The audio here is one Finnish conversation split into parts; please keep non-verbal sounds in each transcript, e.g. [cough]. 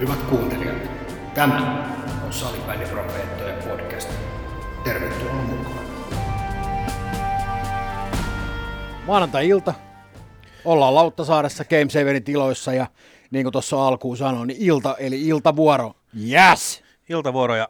Hyvät kuuntelijat, tämä on Salibändiprofeettojen podcast. Tervetuloa mukaan. Maanantai-ilta. Ollaan Lauttasaaressa Game Saverin tiloissa ja niin kuin tuossa alkuun sanoin, niin ilta eli iltavuoro. Yes! Iltavuoro ja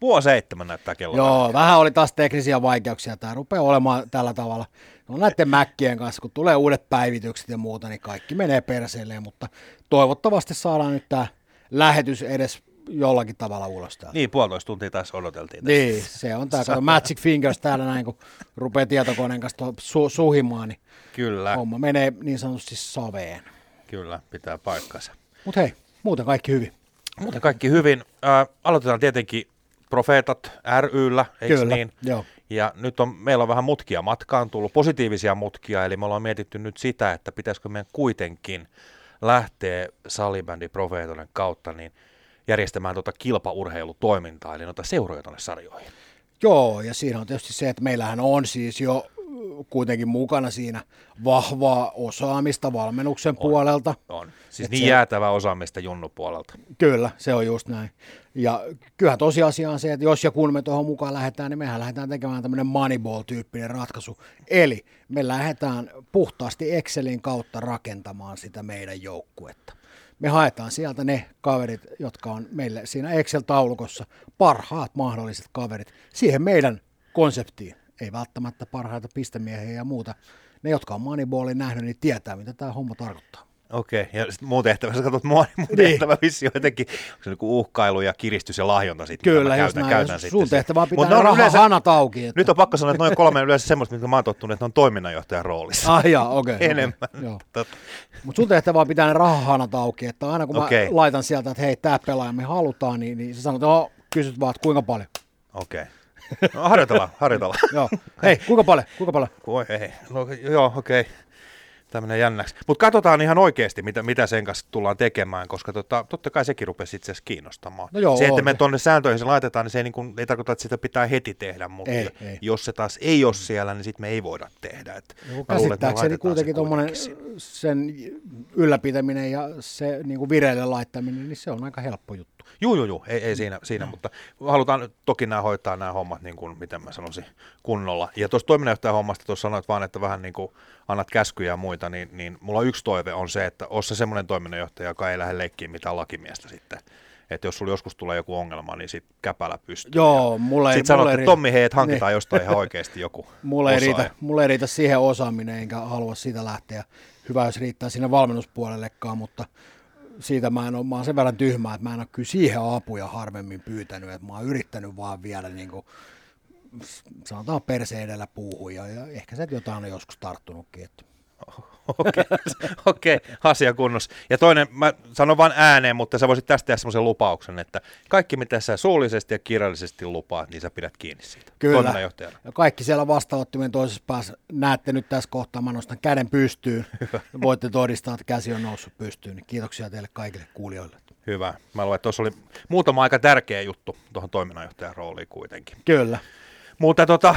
puoli seitsemän näyttää kello. Joo, vähän oli taas teknisiä vaikeuksia. Tämä rupeaa olemaan tällä tavalla. No näiden mäkkien kanssa, kun tulee uudet päivitykset ja muuta, niin kaikki menee perseelleen, mutta toivottavasti saadaan nyt tämä lähetys edes jollakin tavalla ulos täältä. Niin, puolitoista tuntia taas odoteltiin. Tästä. Niin, se on tämä kato, Magic Fingers täällä näin, kun rupeaa tietokoneen kanssa su- suhimaan, niin Kyllä. homma menee niin sanotusti saveen. Kyllä, pitää paikkansa. Mutta hei, muuten kaikki hyvin. Muuten kaikki hyvin. Äh, aloitetaan tietenkin Profeetat ryllä, eikö Kyllä, niin? joo. Ja nyt on, meillä on vähän mutkia matkaan tullut, positiivisia mutkia, eli me ollaan mietitty nyt sitä, että pitäisikö meidän kuitenkin lähteä salibändi Profeetoiden kautta niin järjestämään tuota kilpaurheilutoimintaa, eli noita seuroja tuonne sarjoihin. Joo, ja siinä on tietysti se, että meillähän on siis jo kuitenkin mukana siinä vahvaa osaamista valmennuksen on, puolelta. On. Siis Et niin se- jäätävä osaamista Junnu puolelta. Kyllä, se on just näin. Ja kyllähän tosiasia on se, että jos ja kun me tuohon mukaan lähdetään, niin mehän lähdetään tekemään tämmöinen moneyball-tyyppinen ratkaisu. Eli me lähdetään puhtaasti Excelin kautta rakentamaan sitä meidän joukkuetta. Me haetaan sieltä ne kaverit, jotka on meille siinä Excel-taulukossa parhaat mahdolliset kaverit siihen meidän konseptiin. Ei välttämättä parhaita pistemiehiä ja muuta. Ne, jotka on Moneyballin nähnyt, niin tietää, mitä tämä homma tarkoittaa. Okei, ja sitten muun tehtävä, sä katsot mua, niin mun Niin. tehtävä vissi on jotenkin, onko se niinku uhkailu ja kiristys ja lahjonta sitten, Kyllä, käytän, näin. käytän sitten. sun tehtävä on pitää ne on raha yleensä- hanat auki. Että... Nyt on pakko sanoa, että noin kolme yleensä semmoista, mitä mä oon tottunut, että ne on toiminnanjohtajan roolissa. Ah jaa, okei. Okay, Enemmän. Totta. Mutta sun tehtävä on pitää ne rahahanat auki, että aina kun mä Okei. laitan sieltä, että hei, tämä pelaaja me halutaan, niin, niin sä sanot, että kysyt vaan, että kuinka paljon. Okei. No, harjoitellaan, harjoitellaan. [laughs] Joo, [laughs] hei, kuinka paljon, kuinka paljon? Oi ei. No, joo, okei. Tämmöinen jännäksi. Mutta katsotaan ihan oikeasti, mitä, mitä sen kanssa tullaan tekemään, koska tota, totta kai sekin rupesi itse asiassa kiinnostamaan. No joo, se, että me tuonne sääntöihin se laitetaan, niin se ei, niin kuin, ei tarkoita, että sitä pitää heti tehdä, mutta Ei, ei. jos se taas ei ole siellä, niin sitten me ei voida tehdä. Et me Käsittääkseni kuitenkin tuommoinen sen ylläpitäminen ja se niin kuin vireille laittaminen, niin se on aika helppo juttu. Juu, juu, juu, ei, ei siinä, siinä mutta halutaan toki nämä hoitaa nämä hommat, niin kuin, miten mä sanoisin, kunnolla. Ja tuosta toiminnanjohtajan hommasta tuossa sanoit vaan, että vähän niin kuin annat käskyjä ja muita, niin, niin mulla yksi toive on se, että sä semmoinen toiminnanjohtaja, joka ei lähde leikkiin mitään lakimiestä sitten. Että jos sulla joskus tulee joku ongelma, niin sit käpälä pystyy. Joo, mulle ei, Sitten sanot, mulle että Tommi, hei, että hankitaan Niin. jostain ihan oikeasti joku [laughs] Mulle ei, riitä, mulle ei riitä siihen osaaminen, enkä halua siitä lähteä. Hyvä, jos riittää sinne valmennuspuolellekaan, mutta siitä mä en ole, mä oon sen verran tyhmä, että mä en ole kyllä siihen apuja harvemmin pyytänyt, että mä oon yrittänyt vaan vielä niin kuin, sanotaan perse edellä puuhun ja, ja ehkä se jotain on joskus tarttunutkin. Että. Okei, okei, asia kunnossa. Ja toinen, mä sanon vain ääneen, mutta sä voisit tästä tehdä semmoisen lupauksen, että kaikki mitä sä suullisesti ja kirjallisesti lupaat, niin sä pidät kiinni siitä. Kyllä. Ja kaikki siellä vastaanottimien toisessa päässä näette nyt tässä kohtaa, mä nostan käden pystyyn. [laughs] Voitte todistaa, että käsi on noussut pystyyn. Niin kiitoksia teille kaikille kuulijoille. Hyvä. Mä luulen, että tuossa oli muutama aika tärkeä juttu tuohon toiminnanjohtajan rooliin kuitenkin. Kyllä. Mutta tota,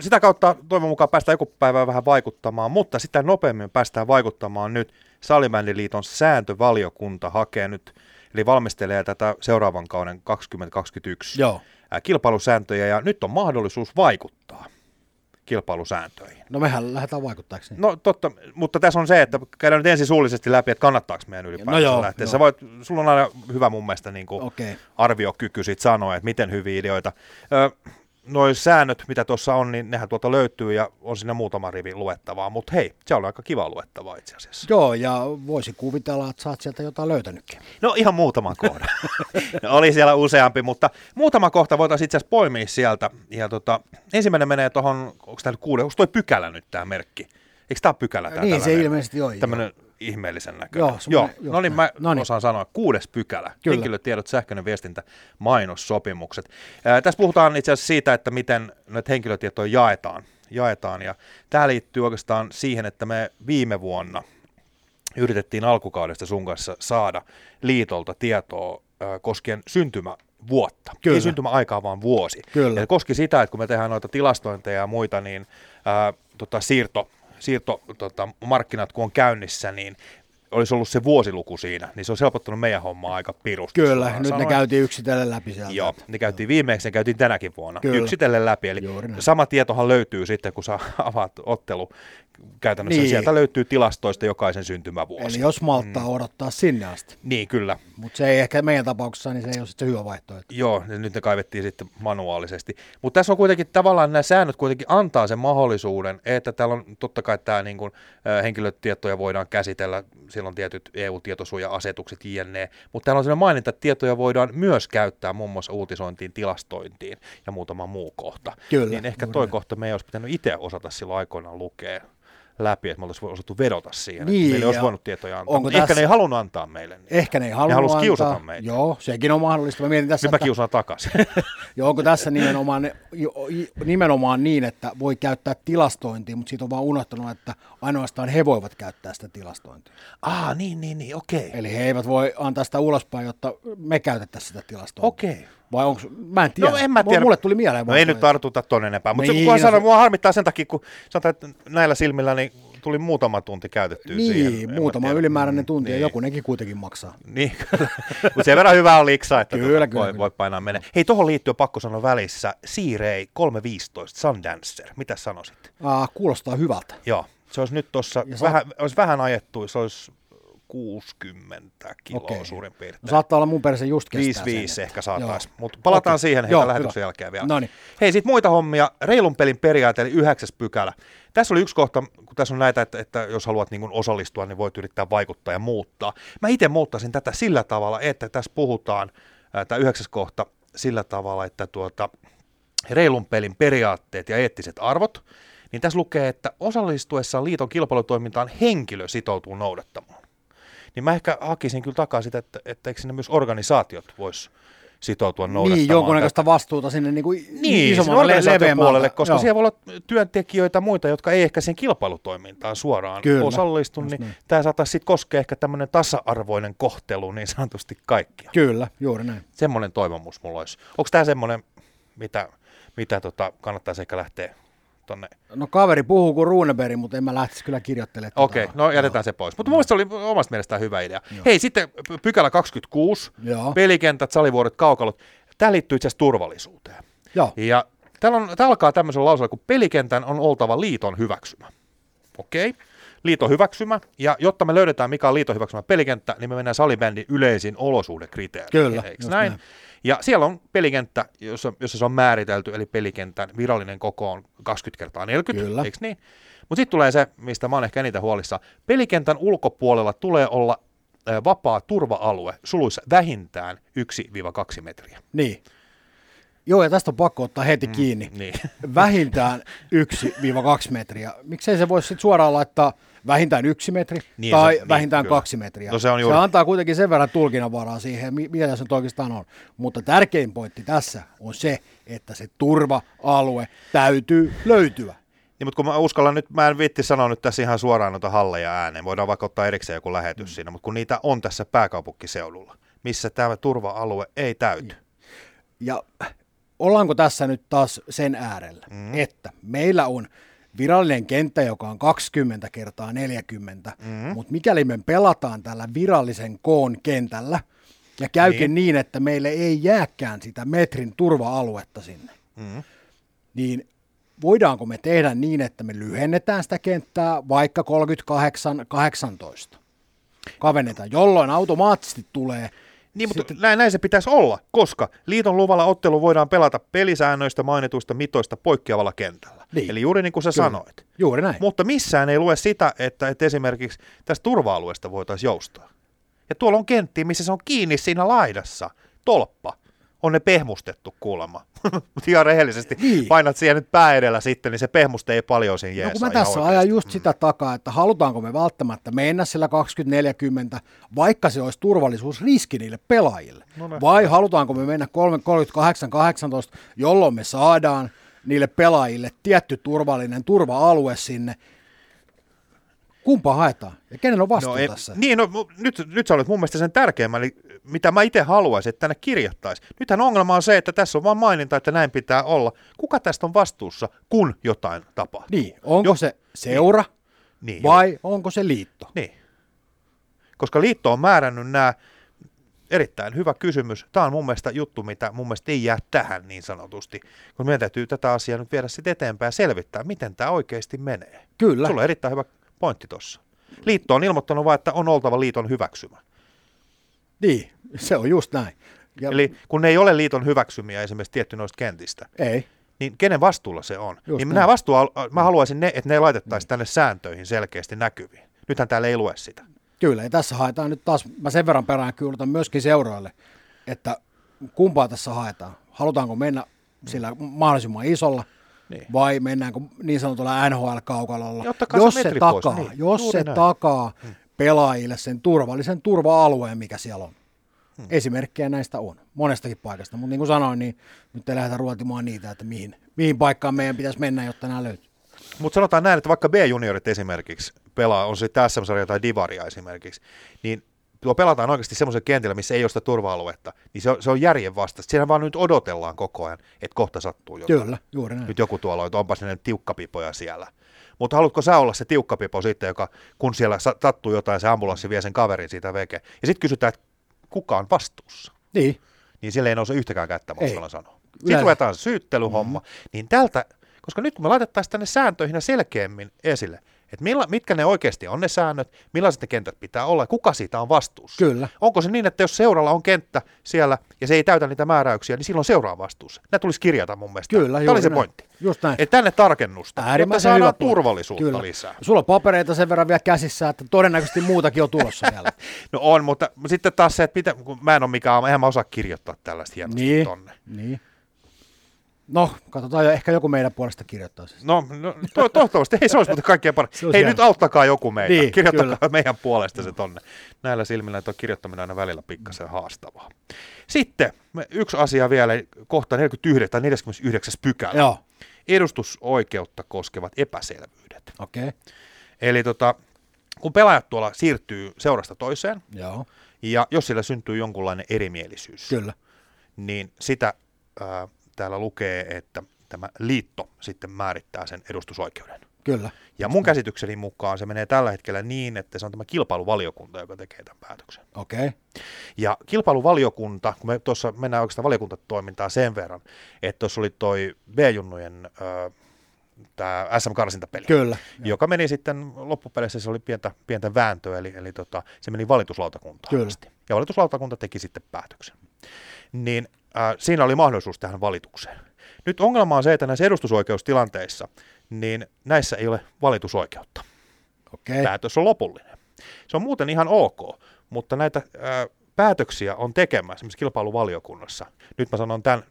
sitä kautta toivon mukaan päästään joku päivä vähän vaikuttamaan, mutta sitä nopeammin päästään vaikuttamaan nyt. Salibändiliiton sääntövaliokunta hakee nyt, eli valmistelee tätä seuraavan kauden 2021 Joo. ää, kilpailusääntöjä, ja nyt on mahdollisuus vaikuttaa kilpailusääntöihin. No mehän lähdetään vaikuttaakseni. No totta, mutta tässä on se, että käydään nyt ensin suullisesti läpi, että kannattaako meidän ylipäätään No joo, lähteä. joo. Sä voit, sulla on aina hyvä mun mielestä niin kuin Okei. arviokyky sit sanoa, että miten hyviä ideoita. Ö, Noin säännöt, mitä tuossa on, niin nehän tuolta löytyy ja on siinä muutama rivi luettavaa, mutta hei, se on aika kiva luettavaa itse asiassa. Joo, ja voisi kuvitella, että sä oot sieltä jotain löytänytkin. No ihan muutaman kohdan. no, [laughs] oli siellä useampi, mutta muutama kohta voitaisiin itse asiassa poimia sieltä. Ja tota, ensimmäinen menee tuohon, onko tämä nyt kuude, onko toi pykälä nyt tämä merkki? Eikö tämä pykälä? Tää niin se ilmeisesti on. Tämmöinen ihmeellisen näköinen. Joo, joo. just no niin, mä. Noniin. osaan sanoa. Kuudes pykälä. Kyllä. Henkilötiedot, sähköinen viestintä, mainossopimukset. Ää, tässä puhutaan itse asiassa siitä, että miten näitä henkilötietoja jaetaan. jaetaan. Ja tämä liittyy oikeastaan siihen, että me viime vuonna yritettiin alkukaudesta sun kanssa saada liitolta tietoa ää, koskien syntymävuotta. Kyllä. Ei syntymäaikaa, vaan vuosi. Kyllä. Ja se koski sitä, että kun me tehdään noita tilastointeja ja muita, niin ää, tota, siirto, siirto tota, markkinat kun on käynnissä, niin olisi ollut se vuosiluku siinä, niin se on helpottanut meidän hommaa aika pirusti. Kyllä, nyt sanoen. ne käytiin yksitellen läpi sieltä. Joo, ne käytiin viimeksi, ne käytiin tänäkin vuonna Kyllä. yksitellen läpi. Eli sama tietohan löytyy sitten, kun sä [laughs] avaat ottelu. Käytännössä Niin. sieltä löytyy tilastoista jokaisen syntymävuosi. Eli jos malttaa mm. odottaa sinne asti. Niin, kyllä. Mutta se ei ehkä meidän tapauksessa, niin se ei ole sitten hyvä vaihtoehto. Joo, ja nyt ne kaivettiin sitten manuaalisesti. Mutta tässä on kuitenkin tavallaan nämä säännöt kuitenkin antaa sen mahdollisuuden, että täällä on totta kai tämä niin kuin, äh, henkilötietoja voidaan käsitellä, siellä on tietyt EU-tietosuoja-asetukset jne, mutta täällä on sellainen maininta, että tietoja voidaan myös käyttää muun muassa uutisointiin, tilastointiin ja muutama muu kohta. Kyllä, Niin ehkä toi kohta me ei olisi pitänyt itse osata silloin aikoinaan lukea läpi, että me oltaisiin osattu vedota siihen, Niin, että meille olisi voinut tietoja antaa. onko Ehkä tässä- ne ei halunnut antaa meille. Niin. Ehkä ne ei halunnut halus antaa. kiusata meitä. Joo, sekin on mahdollista. Mä mietin tässä, Nyt mä että, kiusaan takaisin. [laughs] ja onko tässä nimenomaan, nimenomaan niin, että voi käyttää tilastointia, mutta siitä on vaan unohtanut, että ainoastaan he voivat käyttää sitä tilastointia. ah, niin, niin, niin, okei. Eli he eivät voi antaa sitä ulospäin, jotta me käytettäisiin sitä tilastointia. Okei. Vai onko, mä en tiedä. No en mä tiedä. Mulle tuli mieleen. No ei nyt tartuta ton enempää, mutta Niin, niin, kun no sanon, se- mua harmittaa sen takia, kun sanotaan, että näillä silmillä niin tuli muutama tunti käytettyä Niin, siihen. En mä muutama ylimääräinen tunti ja niin. joku nekin kuitenkin maksaa. Niin, [laughs] mutta sen verran hyvä on liksa, että Kyllä, tuota, kyllä, voi, kyllä. voi painaa mennä. Hei, tuohon liittyen pakko sanoa välissä, Siirei 315, Sundancer, mitä sanoisit? Ah, kuulostaa hyvältä. Joo, se olisi nyt tuossa, Ja sa- vähän, olisi vähän ajettu, se olisi 60 kiloa Okei. suurin piirtein. No, saattaa olla mun perässä just kestää 5-5 sen. ehkä saataisiin, mutta palataan Okei. siihen heitä lähetyksen hyvä. jälkeen vielä. Noniin. Hei, sitten muita hommia. Reilun pelin periaate, eli yhdeksäs pykälä. Tässä oli yksi kohta, kun tässä on näitä, että, että jos haluat niin osallistua, niin voit yrittää vaikuttaa ja muuttaa. Mä itse muuttaisin tätä sillä tavalla, että tässä puhutaan, ää, tämä yhdeksäs kohta, sillä tavalla, että tuota, reilun pelin periaatteet ja eettiset arvot, niin tässä lukee, että osallistuessaan liiton kilpailutoimintaan henkilö sitoutuu noudattamaan. Niin mä ehkä hakisin kyllä takaa sitä, että, että eikö sinne myös organisaatiot vois sitoutua noudattamaan. Niin, jonkunnäköistä vastuuta sinne niin kuin Niin, isommalle organisaation puolelle, koska Joo. siellä voi olla työntekijöitä muita, jotka ei ehkä siihen kilpailutoimintaan suoraan Kyllä, osallistu, niin näin. tämä saattaisi sitten koskea ehkä tämmöinen tasa-arvoinen kohtelu niin sanotusti kaikkia. Kyllä, juuri näin. Semmoinen toivomus mulla olisi. Onko tämä semmoinen, mitä, mitä tota, kannattaisi ehkä lähteä tonne? No kaveri puhuu kuin Runeberg, mutta en mä lähtisi kyllä kirjoittelemaan. Okei, okay, no jätetään se pois. Mutta mun mielestä se oli omasta mielestään hyvä idea. Hei, sitten pykälä 26, Joo. Pelikentät, salivuoret, kaukalot. Tämä liittyy itse asiassa turvallisuuteen. Joo, Ja täällä, on, täällä alkaa tämmöisellä lauseella, kun pelikentän on oltava liiton hyväksymä. Okei? Liiton hyväksymä, ja jotta me löydetään, mikä on liiton hyväksymä pelikenttä, niin me mennään salibändin yleisiin olosuhdekriteereihin. Kyllä, Eikö näin? näin. Ja siellä on pelikenttä, jossa, jossa se on määritelty, eli pelikentän virallinen koko on 20 kertaa 40, Kyllä. eikö niin? Mutta sitten tulee se, mistä mä oon ehkä eniten huolissa. Pelikentän ulkopuolella tulee olla vapaa turva-alue, suluissa vähintään 1-2 metriä. niin. Joo, ja tästä on pakko ottaa heti kiinni. Niin. [laughs] Vähintään 1-2 metriä. Miksei se voisi sitten suoraan laittaa vähintään yksi metri Niin, tai se- niin, vähintään kyllä. kaksi metriä. No se on juuri- se antaa kuitenkin sen verran tulkinnanvaraa siihen, mi- mitä tässä nyt oikeastaan on. Mutta tärkein pointti tässä on se, että se turva-alue täytyy löytyä. Niin, mutta kun mä uskallan nyt, mä en viitti sanoa nyt tässä ihan suoraan noita halleja ääneen, voidaan vaikka ottaa erikseen joku lähetys mm. siinä, mutta kun niitä on tässä pääkaupunkiseudulla, missä tämä turva-alue ei täyty. Ja ollaanko tässä nyt taas sen äärellä, mm. että meillä on virallinen kenttä, joka on 20 kertaa 40, mm. mutta mikäli me pelataan tällä virallisen koon kentällä, ja käykin niin. Niin. että meille ei jääkään sitä metrin turva-aluetta sinne, Mm. niin voidaanko me tehdä niin, että me lyhennetään sitä kenttää vaikka 38-18? Kavennetaan, jolloin automaattisesti tulee Niin, mutta näin, näin se pitäisi olla, koska liiton luvalla ottelu voidaan pelata pelisäännöistä mainituista mitoista poikkeavalla kentällä. Niin. Eli juuri niin kuin sä Kyllä. sanoit. juuri näin. Mutta missään ei lue sitä, että, että esimerkiksi tästä turva-alueesta voitaisiin joustaa. Ja tuolla on kenttiä, missä se on kiinni siinä laidassa. Tolppa. On ne pehmustettu kuulemma. [laughs] Mutta ihan rehellisesti Niin. painat siihen nyt pää edellä sitten, niin se pehmuste ei paljon siinä No jeesaa kun mä tässä oikeasti. ajan just sitä takaa, että halutaanko me välttämättä mennä sillä 20-40, vaikka se olisi turvallisuusriski niille pelaajille. No ne. Vai halutaanko me mennä 38-18, jolloin me saadaan niille pelaajille tietty turvallinen turva-alue sinne. Kumpa haetaan? Ja kenen on vastuu No, ei, tässä? niin, no, nyt, nyt sä olet mun mielestä sen tärkeimmän, eli mitä mä itse haluaisin, että tänne kirjattaisiin. Nythän ongelma on se, että tässä on vain maininta, että näin pitää olla. Kuka tästä on vastuussa, kun jotain tapahtuu? Niin, onko Jo- se seura Niin, vai onko se liitto? Niin. koska liitto on määrännyt nämä erittäin hyvä kysymys. Tämä on mun mielestä juttu, mitä mun mielestä ei jää tähän niin sanotusti, kun meidän täytyy tätä asiaa nyt viedä sitten eteenpäin ja selvittää, miten tämä oikeasti menee. Kyllä. Sulla on erittäin hyvä pointti tuossa. Liitto on ilmoittanut vain, että on oltava liiton hyväksymä. Niin, se on just näin. Ja Eli kun ne ei ole liiton hyväksymiä esimerkiksi tietty noista kentistä, ei. niin kenen vastuulla se on? Just niin nämä vastuu, mä haluaisin, ne, että ne laitettaisiin tänne sääntöihin selkeästi näkyviin. Nythän täällä ei lue sitä. Kyllä, ja tässä haetaan nyt taas, mä sen verran perään kyllä myöskin seuroille, että kumpaa tässä haetaan. Halutaanko mennä sillä mahdollisimman isolla, Niin. vai mennäänkö niin sanotulla NHL-kaukalolla, jos se, pois, takaa, niin, jos se näin. takaa pelaajille sen turvallisen turva-alueen, mikä siellä on. Hmm. Esimerkkejä näistä on, monestakin paikasta, mutta niin kuin sanoin, niin nyt ei lähdetä ruotimaan niitä, että mihin, mihin paikkaan meidän pitäisi mennä, jotta nämä löytyy. Mutta sanotaan näin, että vaikka B-juniorit esimerkiksi pelaa, on se sitten SM-sarja tai Divaria esimerkiksi, niin tuo pelataan oikeasti semmoisella kentillä, missä ei ole sitä turva-aluetta, niin se on, se on järjen vastaista. Siellä vaan nyt odotellaan koko ajan, että kohta sattuu jotain. Kyllä, juuri näin. Nyt joku tuolla on, että onpas ne tiukkapipoja siellä. Mutta haluatko sä olla se tiukkapipo sitten, joka kun siellä sa- sattuu jotain, se ambulanssi vie sen kaverin siitä veke. Ja sitten kysytään, että kuka on vastuussa. Niin, Niin sille ei nouse yhtäkään kättä, mä sanoa. Sitten ruvetaan syyttelyhomma. Mm-hmm. Niin tältä, koska nyt kun me laitettaisiin tänne sääntöihin selkeämmin esille, että milla, mitkä ne oikeasti on ne säännöt, millaiset ne kentät pitää olla ja kuka siitä on vastuussa. Kyllä. Onko se niin, että jos seuralla on kenttä siellä ja se ei täytä niitä määräyksiä, niin silloin seuraa vastuussa. Nämä tulisi kirjata mun mielestä. Kyllä, Tämä oli se näin. pointti. Just näin. Että tänne tarkennusta, Äärimmäisen saadaan hyvä pointti. turvallisuutta Kyllä. lisää. Sulla on papereita sen verran vielä käsissä, että todennäköisesti muutakin on tulossa [laughs] vielä. No on, mutta sitten taas se, että mitä, kun mä en ole mikään, eihän mä osaa kirjoittaa tällaista hienosti niin, tonne. niin. No, katsotaan jo, ehkä joku meidän puolesta kirjoittaa siis. No, no to, toivottavasti, ei se olisi muuten kaikkein paras. Hei, hieno. nyt auttakaa joku meitä. Niin, Kirjoittakaa kyllä. meidän puolesta se tonne. Näillä silmillä tuo kirjoittaminen on aina välillä pikkasen haastavaa. Sitten yksi asia vielä, kohta 49 tai 49 pykälä. Joo, Edustusoikeutta koskevat epäselvyydet. okei. Okay. Eli tota, kun pelaajat tuolla siirtyy seurasta toiseen, Joo, ja jos sillä syntyy jonkunlainen erimielisyys, kyllä. niin sitä ää, täällä lukee, että tämä liitto sitten määrittää sen edustusoikeuden. Kyllä. Ja mun käsitykseni mukaan se menee tällä hetkellä niin, että se on tämä kilpailuvaliokunta, joka tekee tämän päätöksen. Okei. Okay. Ja kilpailuvaliokunta, kun me tuossa mennään oikeastaan valiokuntatoimintaan sen verran, että tuossa oli toi B-junnujen tämä SM-karsintapeli, Kyllä. joka meni sitten loppupeleissä, se oli pientä, pientä vääntöä, eli, eli tota, se meni valituslautakuntaan Kyllä. asti. Ja valituslautakunta teki sitten päätöksen. Niin äh, siinä oli mahdollisuus tähän valitukseen. Nyt ongelma on se, että näissä edustusoikeustilanteissa, niin näissä ei ole valitusoikeutta. Okei. Päätös on lopullinen. Se on muuten ihan ok, mutta näitä ää, päätöksiä on tekemässä esimerkiksi kilpailuvaliokunnassa. Nyt mä sanon tämän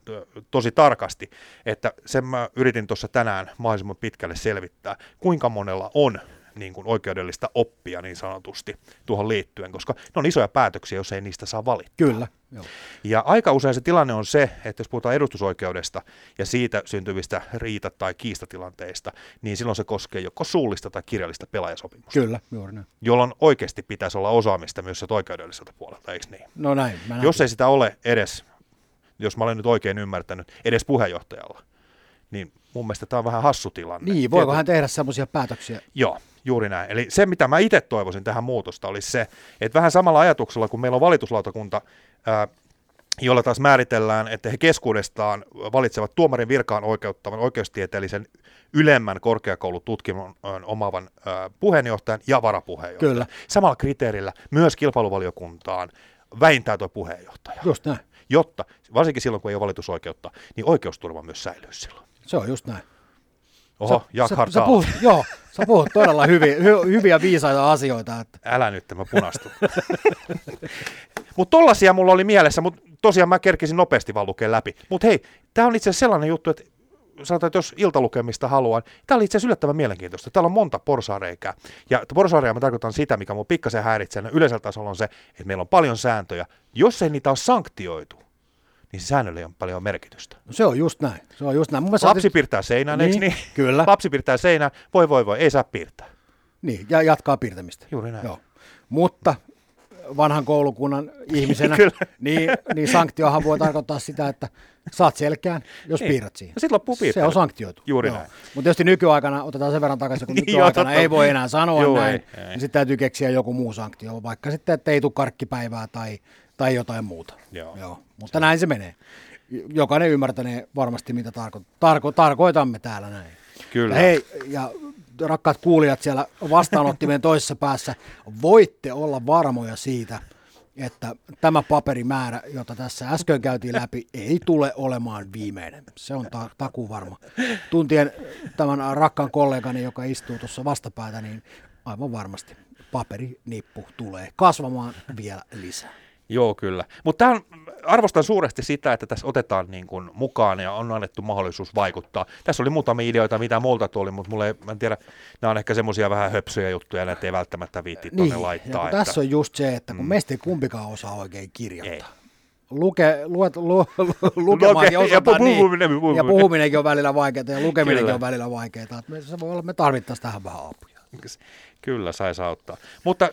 tosi tarkasti, että sen mä yritin tuossa tänään mahdollisimman pitkälle selvittää, kuinka monella on niin kuin oikeudellista oppia niin sanotusti tuohon liittyen, koska ne on isoja päätöksiä, jos ei niistä saa valittaa. Kyllä. Joo. Ja aika usein se tilanne on se, että jos puhutaan edustusoikeudesta ja siitä syntyvistä riita- tai kiistatilanteista, niin silloin se koskee joko suullista tai kirjallista pelaajasopimusta, Kyllä, juuri näin. jolloin oikeasti pitäisi olla osaamista myös sieltä oikeudelliselta puolelta, eikö niin? No näin. Mä Jos ei sitä ole edes, jos mä olen nyt oikein ymmärtänyt, edes puheenjohtajalla, niin mun mielestä tämä on vähän hassu tilanne. Niin, voiko hän tehdä semmoisia päätöksiä? Joo, juuri näin. Eli se, mitä mä itse toivoisin tähän muutosta, olisi se, että vähän samalla ajatuksella, kun meillä on valituslautakunta, ää, jolla taas määritellään, että he keskuudestaan valitsevat tuomarin virkaan oikeuttavan oikeustieteellisen ylemmän korkeakoulututkinnon ää, omaavan puheenjohtajan ja varapuheenjohtajan. Kyllä. Samalla kriteerillä myös kilpailuvaliokuntaan vähintään tuo puheenjohtaja, Just näin. jotta varsinkin silloin, kun ei ole valitusoikeutta, niin oikeusturva myös säilyy silloin. Se on just näin. Oho, sä, Jaak sä, sä puhut, joo, sä puhut todella hyviä, hy, hyviä viisaita asioita. Että, Älä nyt, mä punastun. [laughs] mutta tollasia mulla oli mielessä, mutta tosiaan mä kerkisin nopeasti vaan lukea läpi. Mutta hei, tämä on itse asiassa sellainen juttu, että sanotaan, että jos iltalukemista haluan, tämä oli itse asiassa yllättävän mielenkiintoista. Täällä on monta porsareikää. Ja porsareja mä tarkoitan sitä, mikä mun pikkasen häiritsee no yleisellä tasolla on se, että meillä on paljon sääntöjä. Jos ei niitä ole sanktioitu, niin se säännöllä ei ole paljon merkitystä. no se on just näin. Se on just näin. Mun Lapsi otit- piirtää seinään, niin, eikö Niin, kyllä. [laughs] Lapsi piirtää seinään, voi voi voi, ei saa piirtää. Niin, ja jatkaa piirtämistä. Juuri näin. Joo. Mutta vanhan koulukunnan [laughs] ihmisenä, niin, niin sanktiohan voi tarkoittaa sitä, että saat selkään, jos Niin. piirrät siihen. Ja sit loppuu Se piirtely. on sanktioitu. Juuri näin. Mutta tietysti nykyaikana, otetaan sen verran takaisin, kun [laughs] Niin, nykyaikana joo, ei voi enää sanoa Joo, näin, ei, ei. niin sitten täytyy keksiä joku muu sanktio, vaikka sitten, että ei tule karkkipäivää tai, tai jotain muuta. Joo. Joo. Mutta näin se menee. Jokainen ymmärtänee varmasti, mitä tarko- tarko- tarkoitamme täällä näin. Kyllä. Ja hei, ja rakkaat kuulijat siellä vastaanottimen [laughs] toisessa päässä, voitte olla varmoja siitä, että tämä paperimäärä, jota tässä äsken käytiin läpi, ei tule olemaan viimeinen. Se on ta- takuu varma. Tuntien tämän rakkaan kollegani, joka istuu tuossa vastapäätä, niin aivan varmasti paperinippu tulee kasvamaan vielä lisää. Joo, kyllä. Mutta arvostan suuresti sitä, että tässä otetaan niin kuin mukaan ja on annettu mahdollisuus vaikuttaa. Tässä oli muutamia ideoita, mitä multa tuli, mutta mulle ei, mä en tiedä, nämä on ehkä semmoisia vähän höpsyjä juttuja, näitä ei välttämättä viitti Niin, tuonne laittaa. että, tässä on just se, että kun Mm. meistä ei kumpikaan osaa oikein kirjoittaa. Ei. Luke, luet, lu, lu, lukemaankin ja osataan niin, puhuminen, puhuminen. ja puhuminenkin on välillä vaikeaa ja lukeminenkin Kyllä. on välillä vaikeaa. Me, se voi olla, me tarvittaisiin tähän vähän apuja. Kyllä, saisi auttaa. Mutta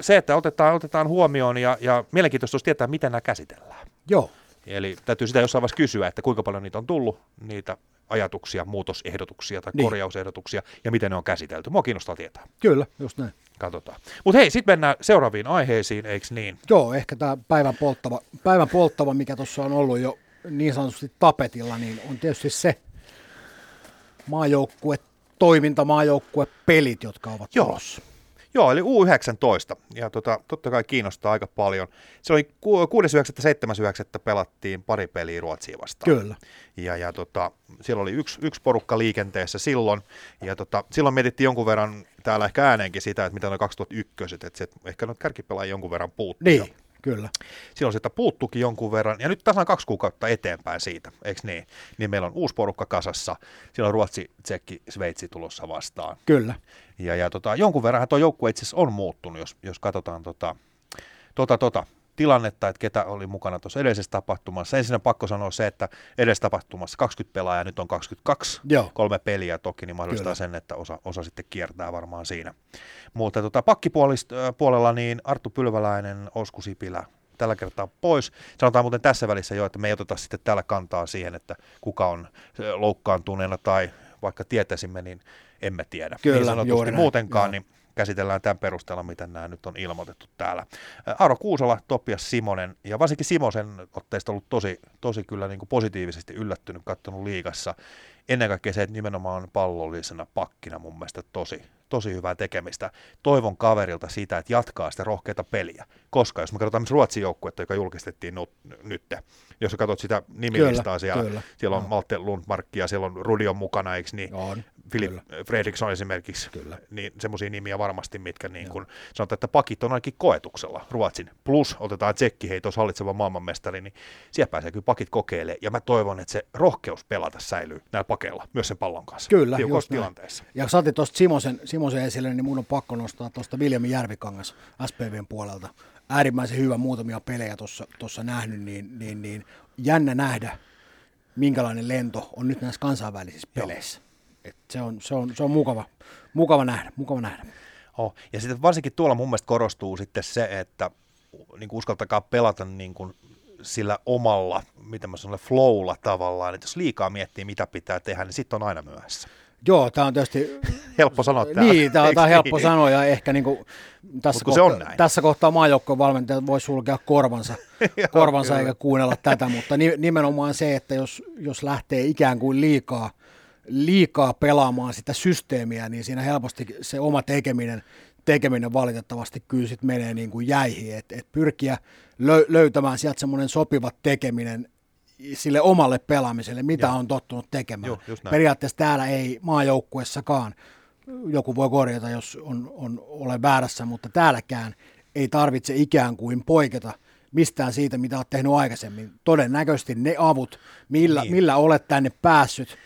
se, että otetaan, otetaan huomioon ja, ja mielenkiintoista olisi tietää, miten nämä käsitellään. Joo, Eli täytyy sitä jossain vaiheessa kysyä, että kuinka paljon niitä on tullut, niitä ajatuksia, muutosehdotuksia tai Niin. korjausehdotuksia ja miten ne on käsitelty. Mua kiinnostaa tietää. kyllä, just näin. Katsotaan. Mutta hei, sitten mennään seuraaviin aiheisiin, eikö niin? Joo, ehkä tämä päivän polttava, päivän polttava, mikä tuossa on ollut jo niin sanotusti tapetilla, niin on tietysti se maajoukkue toiminta, maajoukkue pelit, jotka ovat Joo. tulossa. Joo, eli U19, ja tota, totta kai kiinnostaa aika paljon. Se oli 6.9.7.9. pelattiin pari peliä Ruotsia vastaan. Kyllä. Ja, ja tota, siellä oli yksi, yksi porukka liikenteessä silloin, ja tota, silloin mietittiin jonkun verran täällä ehkä ääneenkin sitä, että mitä on 2001, että se, ehkä noita kärkipelaajia jonkun verran puuttuu. Niin, kyllä. Silloin sitä puuttukin jonkun verran, ja nyt tasan kaksi kuukautta eteenpäin siitä, eikö niin? Niin meillä on uusi porukka kasassa, siellä on Ruotsi, Tsekki, Sveitsi tulossa vastaan. Kyllä. Ja, ja tota, jonkun verran tuo joukkue itse asiassa on muuttunut, jos, jos katsotaan tota, tota, tota, tilannetta, että ketä oli mukana tuossa edellisessä tapahtumassa. Ensin on pakko sanoa se, että edellisessä tapahtumassa 20 pelaajaa, nyt on 22, Joo. kolme peliä toki, niin mahdollistaa Kyllä. sen, että osa, osa sitten kiertää varmaan siinä. Mutta tota, pakkipuolella niin Arttu Pylväläinen, Osku Sipilä, tällä kertaa pois. Sanotaan muuten tässä välissä jo, että me ei oteta sitten täällä kantaa siihen, että kuka on loukkaantuneena tai vaikka tietäisimme, niin emme tiedä. Kyllä, niin sanotusti muutenkaan, joo. niin käsitellään tämän perusteella, miten nämä nyt on ilmoitettu täällä. Aaro Kuusala, Topias Simonen ja varsinkin Simosen otteista ollut tosi, tosi kyllä niin kuin positiivisesti yllättynyt, katsonut liigassa. Ennen kaikkea se, että nimenomaan pallollisena pakkina mun mielestä tosi, tosi hyvää tekemistä. Toivon kaverilta sitä, että jatkaa sitä rohkeata peliä, koska jos me katsotaan myös Ruotsin joukkuetta, joka julkistettiin nyt, nyt jos sä katsot sitä nimilistaa Kyllä, siellä, kyllä. siellä on Joo. Malte Lundmark ja siellä on Rudion mukana, eikö niin? On. Philip. Fredriksson esimerkiksi, Kyllä. niin semmoisia nimiä varmasti, mitkä niin kun, sanotaan, että pakit on ainakin koetuksella Ruotsin. Plus otetaan Tsekki, hei tuossa hallitseva maailmanmestari, niin siellä pääsee kyllä pakit kokeilemaan. Ja mä toivon, että se rohkeus pelata säilyy näillä pakeilla, myös sen pallon kanssa. Kyllä, just näin. tilanteissa. Ja saatiin tuosta Simosen, Simosen esille, niin mun on pakko nostaa tuosta Viljamin Järvikangas SPVn puolelta. Äärimmäisen hyvä muutamia pelejä tuossa nähnyt, niin, niin, niin jännä nähdä, minkälainen lento on nyt näissä kansainvälisissä peleissä. Et se, on, se, on, se on mukava, mukava nähdä, mukava nähdä. Oh. Ja sitten varsinkin tuolla mun mielestä korostuu sitten se, että niin kuin uskaltakaa pelata niin kuin sillä omalla, mitä mä sanon, flowlla tavallaan, että jos liikaa miettii, mitä pitää tehdä, niin sitten on aina myöhässä. Joo, tämä on tietysti Helppo sanoa täällä. Niin, tämä on, on helppo niin? sanoa ja ehkä niin kuin tässä, kun se kohta, on näin. tässä kohtaa maajoukkojen valmentajat voi sulkea korvansa, [laughs] korvansa kyllä. eikä kuunnella tätä, mutta ni, nimenomaan se, että jos, jos lähtee ikään kuin liikaa, liikaa pelaamaan sitä systeemiä, niin siinä helposti se oma tekeminen, tekeminen valitettavasti kyllä sit menee niin kuin jäihin, että et pyrkiä lö, löytämään sieltä semmoinen sopiva tekeminen sille omalle pelaamiselle, mitä Joo. on tottunut tekemään. Joo. Periaatteessa täällä ei maajoukkuessakaan, joku voi korjata, jos on, on, olen väärässä, mutta täälläkään ei tarvitse ikään kuin poiketa mistään siitä, mitä olet tehnyt aikaisemmin. Todennäköisesti ne avut, millä, niin. millä olet tänne päässyt,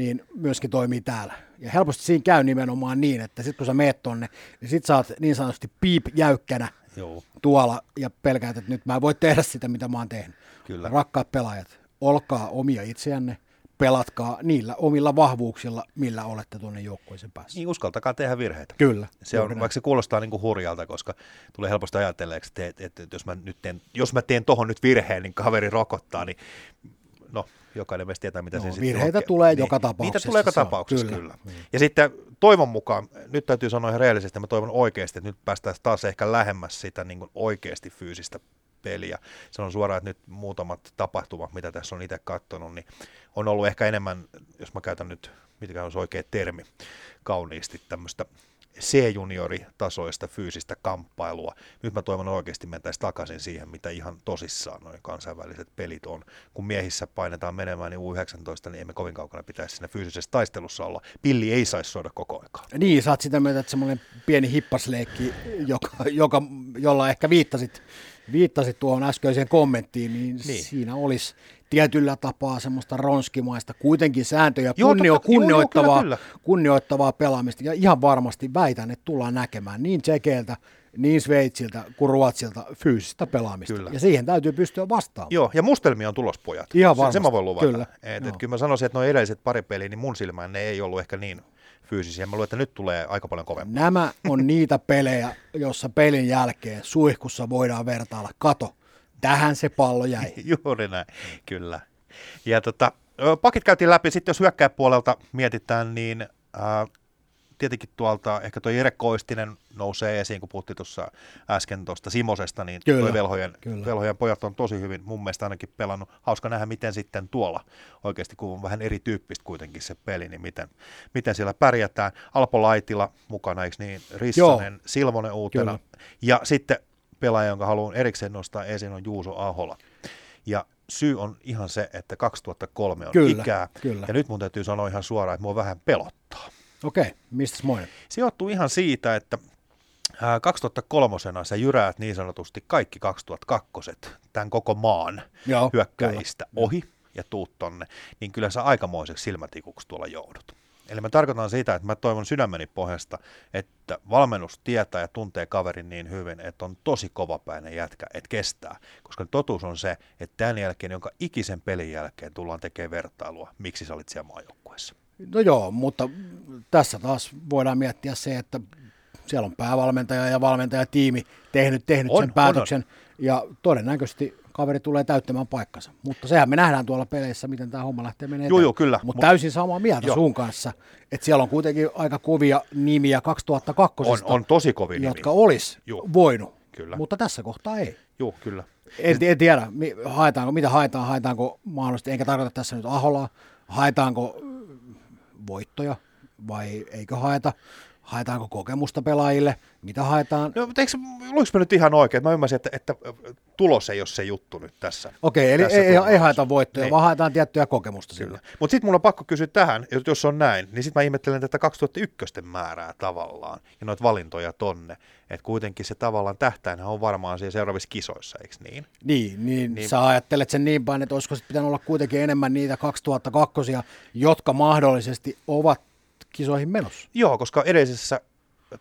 niin myöskin toimii täällä. Ja helposti siinä käy nimenomaan niin, että sitten kun sä meet tonne, niin sit sä oot niin sanotusti piip jäykkänä Joo. tuolla ja pelkäät, että nyt mä en voi tehdä sitä, mitä mä oon tehnyt. Kyllä. Rakkaat pelaajat, olkaa omia itseänne, pelatkaa niillä omilla vahvuuksilla, millä olette tuonne joukkueeseen päässä. Niin uskaltakaa tehdä virheitä. Kyllä. Se on, vaikka se kuulostaa niin kuin hurjalta, koska tulee helposti ajatelleeksi, että, että, että jos mä nyt teen, jos mä teen tohon nyt virheen, niin kaveri rokottaa, niin no, jokainen meistä tietää, mitä no, se sitten Virheitä on. tulee niin, joka tapauksessa. Niitä tulee joka tapauksessa, kyllä. kyllä. Mm. Ja sitten toivon mukaan, nyt täytyy sanoa ihan reellisesti, mä toivon oikeasti, että nyt päästään taas ehkä lähemmäs sitä niin kuin oikeasti fyysistä peliä. Sanon suoraan, että nyt muutamat tapahtumat, mitä tässä on itse katsonut, niin on ollut ehkä enemmän, jos mä käytän nyt, mikä on se oikea termi, kauniisti tämmöistä C-junioritasoista fyysistä kamppailua. Nyt mä toivon oikeasti mentäisiin takaisin siihen, mitä ihan tosissaan noin kansainväliset pelit on. Kun miehissä painetaan menemään niin U19, niin emme kovin kaukana pitäisi siinä fyysisessä taistelussa olla. Pilli ei saisi soida koko aikaa. Niin, saat sitä myötä, että semmoinen pieni hippasleikki, joka, joka, jolla ehkä viittasit, viittasit tuohon äskeiseen kommenttiin, niin, niin. siinä olisi tietyllä tapaa semmoista ronskimaista, kuitenkin sääntöjä joo, kunnio, totta, kunnioittavaa, joo, joo, kyllä, kyllä. kunnioittavaa pelaamista. Ja ihan varmasti väitän, että tullaan näkemään niin Tsekeiltä, niin Sveitsiltä kuin Ruotsilta fyysistä pelaamista. Kyllä. Ja siihen täytyy pystyä vastaamaan. Joo, ja mustelmia on tulospojat. Ihan varmasti. Se, se mä voin luvata. Kyllä. Et, et kyllä mä sanoisin, että nuo edelliset pari peliä, niin mun silmään ne ei ollut ehkä niin fyysisiä. Mä luulen, että nyt tulee aika paljon kovempaa. Nämä on niitä pelejä, jossa pelin jälkeen suihkussa voidaan vertailla. Kato, tähän se pallo jäi. [laughs] Juuri näin, kyllä. Ja tota, pakit käytiin läpi, sitten jos hyökkäjäpuolelta mietitään, niin ää, tietenkin tuolta ehkä tuo Jere Koistinen nousee esiin, kun puhuttiin tuossa äsken tuosta Simosesta, niin kyllä, tuo velhojen, kyllä. velhojen pojat on tosi hyvin mun mielestä ainakin pelannut. Hauska nähdä, miten sitten tuolla oikeasti, kun on vähän erityyppistä kuitenkin se peli, niin miten, miten siellä pärjätään. Alpo Laitila mukana, eikö niin? Rissanen, Joo. Silmonen uutena. Kyllä. Ja sitten pelaaja, jonka haluan erikseen nostaa esiin, on Juuso Ahola. Ja syy on ihan se, että 2003 on kyllä, ikää. Kyllä. Ja nyt mun täytyy sanoa ihan suoraan, että mua vähän pelottaa. Okei, okay. mistä moinen? Se johtuu ihan siitä, että 2003 sä jyräät niin sanotusti kaikki 2002 tämän koko maan Joo, hyökkäistä kyllä. ohi ja tuut tonne, niin kyllä sä aikamoiseksi silmätikuksi tuolla joudut. Eli mä tarkoitan sitä, että mä toivon sydämeni pohjasta, että valmennus tietää ja tuntee kaverin niin hyvin, että on tosi kovapäinen jätkä, että kestää. Koska totuus on se, että tämän jälkeen, jonka ikisen pelin jälkeen tullaan tekemään vertailua, miksi sä olit siellä maajoukkueessa. No joo, mutta tässä taas voidaan miettiä se, että siellä on päävalmentaja ja valmentajatiimi tehnyt, tehnyt on, sen päätöksen. On, on. Ja todennäköisesti kaveri tulee täyttämään paikkansa. Mutta sehän me nähdään tuolla peleissä, miten tämä homma lähtee menemään. Joo, joo, kyllä. Mutta täysin samaa mieltä joo. sun kanssa, että siellä on kuitenkin aika kovia nimiä 2002. On, on tosi kovia Jotka olisi voinut, kyllä. mutta tässä kohtaa ei. Joo, kyllä. En, en tiedä, haetaanko, mitä haetaan, haetaanko mahdollisesti, enkä tarkoita tässä nyt Aholaa, haetaanko voittoja vai eikö haeta haetaanko kokemusta pelaajille, mitä haetaan. No, mutta eikö, luinko nyt ihan oikein, mä ymmärsin, että, että tulos ei ole se juttu nyt tässä. Okei, eli tässä ei, ei, haeta voittoja, niin. vaan haetaan tiettyä kokemusta Kyllä. sillä. Mutta sitten mulla on pakko kysyä tähän, jos on näin, niin sitten mä ihmettelen tätä 2001 määrää tavallaan ja noita valintoja tonne. Että kuitenkin se tavallaan tähtäinhän on varmaan siellä seuraavissa kisoissa, eikö niin? Niin, niin, niin sä ajattelet sen niin päin, että olisiko sitten pitänyt olla kuitenkin enemmän niitä 2002, jotka mahdollisesti ovat kisoihin menossa. Joo, koska edellisessä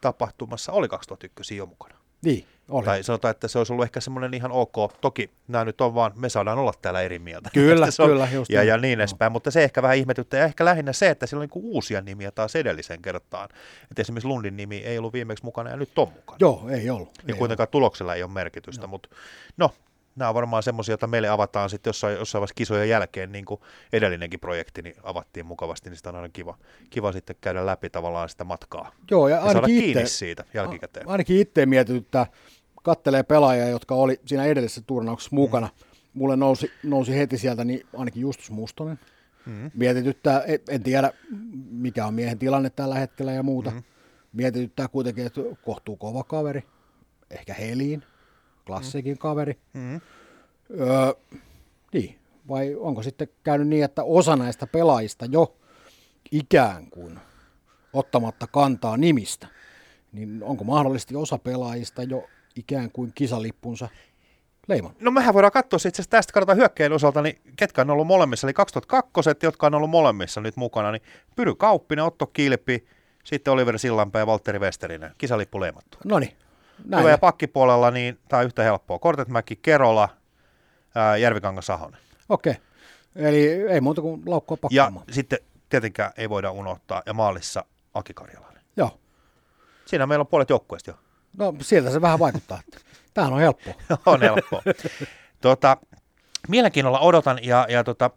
tapahtumassa oli 2001 jo mukana. Niin, oli. Tai sanotaan, että se olisi ollut ehkä semmoinen ihan ok. Toki nämä nyt on vaan, me saadaan olla täällä eri mieltä. [laughs] Kyllä, on, kyllä. Just ja, ja niin edespäin, no. mutta se ehkä vähän ihmetyttää. Ja ehkä lähinnä se, että siellä on niin uusia nimiä taas edelliseen kertaan. Että esimerkiksi Lundin nimi ei ollut viimeksi mukana ja nyt on mukana. Joo, ei ollut. Ja ei kuitenkaan ollut. tuloksella ei ole merkitystä, no. mutta no, nämä on varmaan semmoisia, joita meille avataan sitten jossain, jossain vaiheessa kisojen jälkeen, niin kuin edellinenkin projekti niin avattiin mukavasti, niin sitä on aina kiva, kiva sitten käydä läpi tavallaan sitä matkaa. Joo, ja, ja saada itse, kiinni siitä jälkikäteen. Ainakin itse mietityttää, kattelee pelaajia, jotka oli siinä edellisessä turnauksessa mukana. Mm. Mulle nousi, nousi heti sieltä niin ainakin Justus Mustonen. Mm. Mietityttää, en, en tiedä mikä on miehen tilanne tällä hetkellä ja muuta. Mm. Mietityttää kuitenkin, että kohtuu kova kaveri, ehkä Heliin klassikin mm. kaveri. Mm. Öö, niin, vai onko sitten käynyt niin, että osa näistä pelaajista jo ikään kuin ottamatta kantaa nimistä, niin onko mahdollisesti osa pelaajista jo ikään kuin kisalippunsa leiman? No mehän voidaan katsoa itse asiassa tästä katsotaan hyökkäjän osalta, niin ketkä on ollut molemmissa, eli 2002, jotka on ollut molemmissa nyt mukana, niin Pyry Kauppinen, Otto Kilpi, sitten Oliver Sillanpää ja Valtteri Westerinen, kisalippu leimattu. No niin, näin. Hyvä ja pakkipuolella, niin tämä on yhtä helppoa. Kortetmäki, Kerola, ää, Järvikangas, Ahonen. Okei. Eli ei muuta kuin laukkua Ja pakkaamaan. sitten tietenkään ei voida unohtaa, ja maalissa Aki Karjalainen. Joo. Siinä meillä on puolet joukkueesta jo. No sieltä se vähän vaikuttaa. Tämähän on helppoa. [laughs] on helppoa. tota, mielenkiinnolla odotan, ja, ja tota,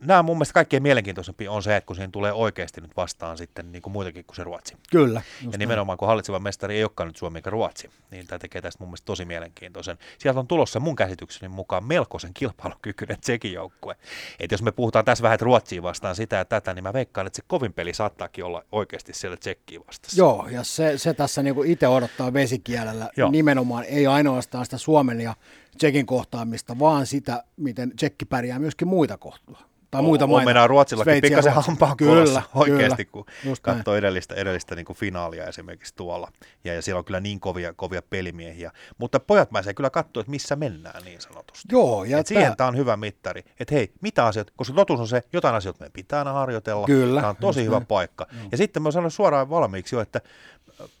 nämä mun mielestä kaikkein mielenkiintoisempi on se, että kun siihen tulee oikeasti nyt vastaan sitten niin kuin muitakin kuin se Ruotsi. Kyllä. Ja näin. nimenomaan kun hallitseva mestari ei olekaan nyt Suomi eikä Ruotsi, niin tämä tekee tästä mun mielestä tosi mielenkiintoisen. Sieltä on tulossa mun käsitykseni mukaan melkoisen kilpailukykyinen Tsekin joukkue. Et jos me puhutaan tässä vähän, että Ruotsiin vastaan sitä ja tätä, niin mä veikkaan, että se kovin peli saattaakin olla oikeasti siellä Tsekkiin vastassa. Joo, ja se, se tässä niinku itse odottaa vesikielellä Joo. nimenomaan, ei ainoastaan sitä Suomen ja Tsekin kohtaamista, vaan sitä, miten Tsekki pärjää myöskin muita kohtua. Tai muita maita. mennään Ruotsillakin Sveitsi pikkasen hampaan Kyllä, oikeasti, kyllä. kun Just näin. katsoo edellistä, edellistä niin kuin finaalia esimerkiksi tuolla. Ja, ja siellä on kyllä niin kovia, kovia pelimiehiä. Mutta pojat pääsee kyllä katsoa, että missä mennään niin sanotusti. Joo, ja Et siihen tää- tämä on hyvä mittari, että hei, mitä asiat, koska totuus on se, jotain asioita meidän pitää aina harjoitella, Kyllä, tämä on tosi hyvä näin. paikka. Ja sitten mä sanon suoraan valmiiksi jo, että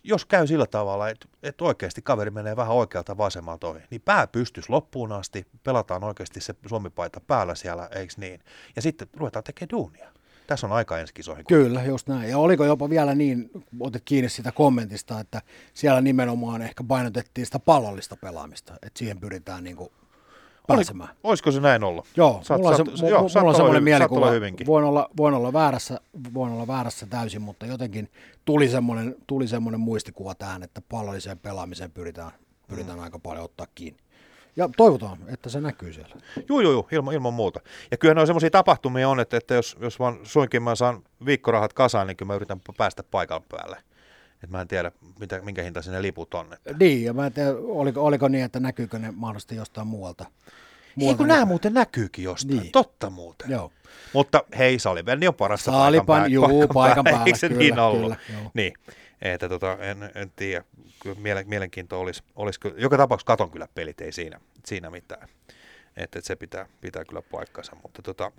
jos käy sillä tavalla, että, että oikeasti kaveri menee vähän oikealta vasemmalta ohi, niin pää pystyisi loppuun asti, pelataan oikeasti se Suomi-paita päällä siellä, eikö niin? Ja sitten ruvetaan tekemään duunia. Tässä on aika ensi kisoihin. Kyllä, just näin. Ja oliko jopa vielä niin, otit kiinni sitä kommentista, että siellä nimenomaan ehkä painotettiin sitä pallollista pelaamista, että siihen pyritään niinku pääsemään. Oli, olisiko se näin ollut? Joo, Saat- mulla on, se, saat- mu- joo, mulla on semmoinen mielikuva, hyvinkin. voin olla, voin, olla väärässä, voin olla väärässä täysin, mutta jotenkin tuli semmoinen, tuli semmoinen muistikuva tähän, että pallolliseen pelaamiseen pyritään, pyritään mm. aika paljon ottaa kiinni. Ja toivotaan, että se näkyy siellä. Joo, joo, joo, ilman, ilman muuta. Ja kyllä noin semmoisia tapahtumia on, että, että jos, jos vaan suinkin mä saan viikkorahat kasaan, niin kyllä mä yritän päästä paikan päälle. Et mä en tiedä, mitä, minkä hinta sinne liput on. Että. Niin, ja mä en tiedä, oliko, oliko niin, että näkyykö ne mahdollisesti jostain muualta. Ei muualta kun ne- nämä muuten näkyykin jostain, Niin. totta muuten. Joo. Mutta hei, Saliverni on parasta Salipan, paikan, juu, paikan päällä, Eikö se kyllä, niin ollut? kyllä, joo. niin, että tota, en, en tiedä. Kyllä mielen, mielenkiinto olisi, olisi kyllä, joka tapauksessa katon kyllä pelit, ei siinä, siinä mitään. Että, että se pitää, pitää kyllä paikkansa, mutta tota,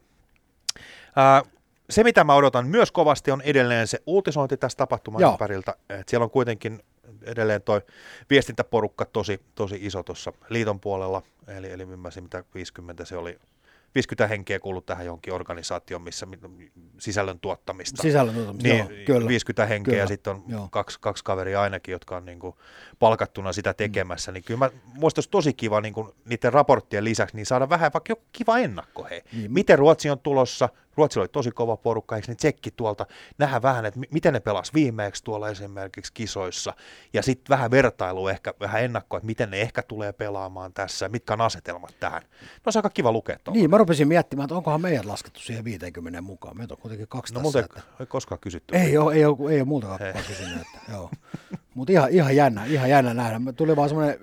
ää, se, mitä mä odotan myös kovasti, on edelleen se uutisointi tästä tapahtuman Joo. ympäriltä. Et siellä on kuitenkin edelleen toi viestintäporukka tosi, tosi iso tuossa liiton puolella, eli, eli ymmärsin, mitä 50 se oli, 50 henkeä kuuluu tähän johonkin organisaatioon, missä mi- sisällön tuottamista. Sisällön tuottamista, niin, joo, kyllä. 50 henkeä Kyllä, ja sitten on joo. kaksi, kaksi kaveria ainakin, jotka on niin kuin palkattuna sitä tekemässä, niin kyllä mä, musta olisi tosi kiva niin kuin niiden raporttien lisäksi niin saada vähän vaikka joku kiva ennakko, hei. Niin. Miten Ruotsi on tulossa? Ruotsilla oli tosi kova porukka, eikö ne tsekki tuolta, nähdä vähän, että mi- miten ne pelas viimeeksi tuolla esimerkiksi kisoissa, ja sitten vähän vertailu ehkä, vähän ennakkoa, että miten ne ehkä tulee pelaamaan tässä, mitkä on asetelmat tähän. No se on aika kiva lukea tuolla. Niin, mä rupesin miettimään, että onkohan meidät laskettu siihen 50 mukaan. Meitä on kuitenkin kaksi No tässä. muuten että... ei koskaan kysytty. Ei ole, ei ole, ei ole multakaan kukaan kysynyt. Että, joo. Mutta ihan, ihan, jännä, ihan jännä nähdä. Tuli vaan semmoinen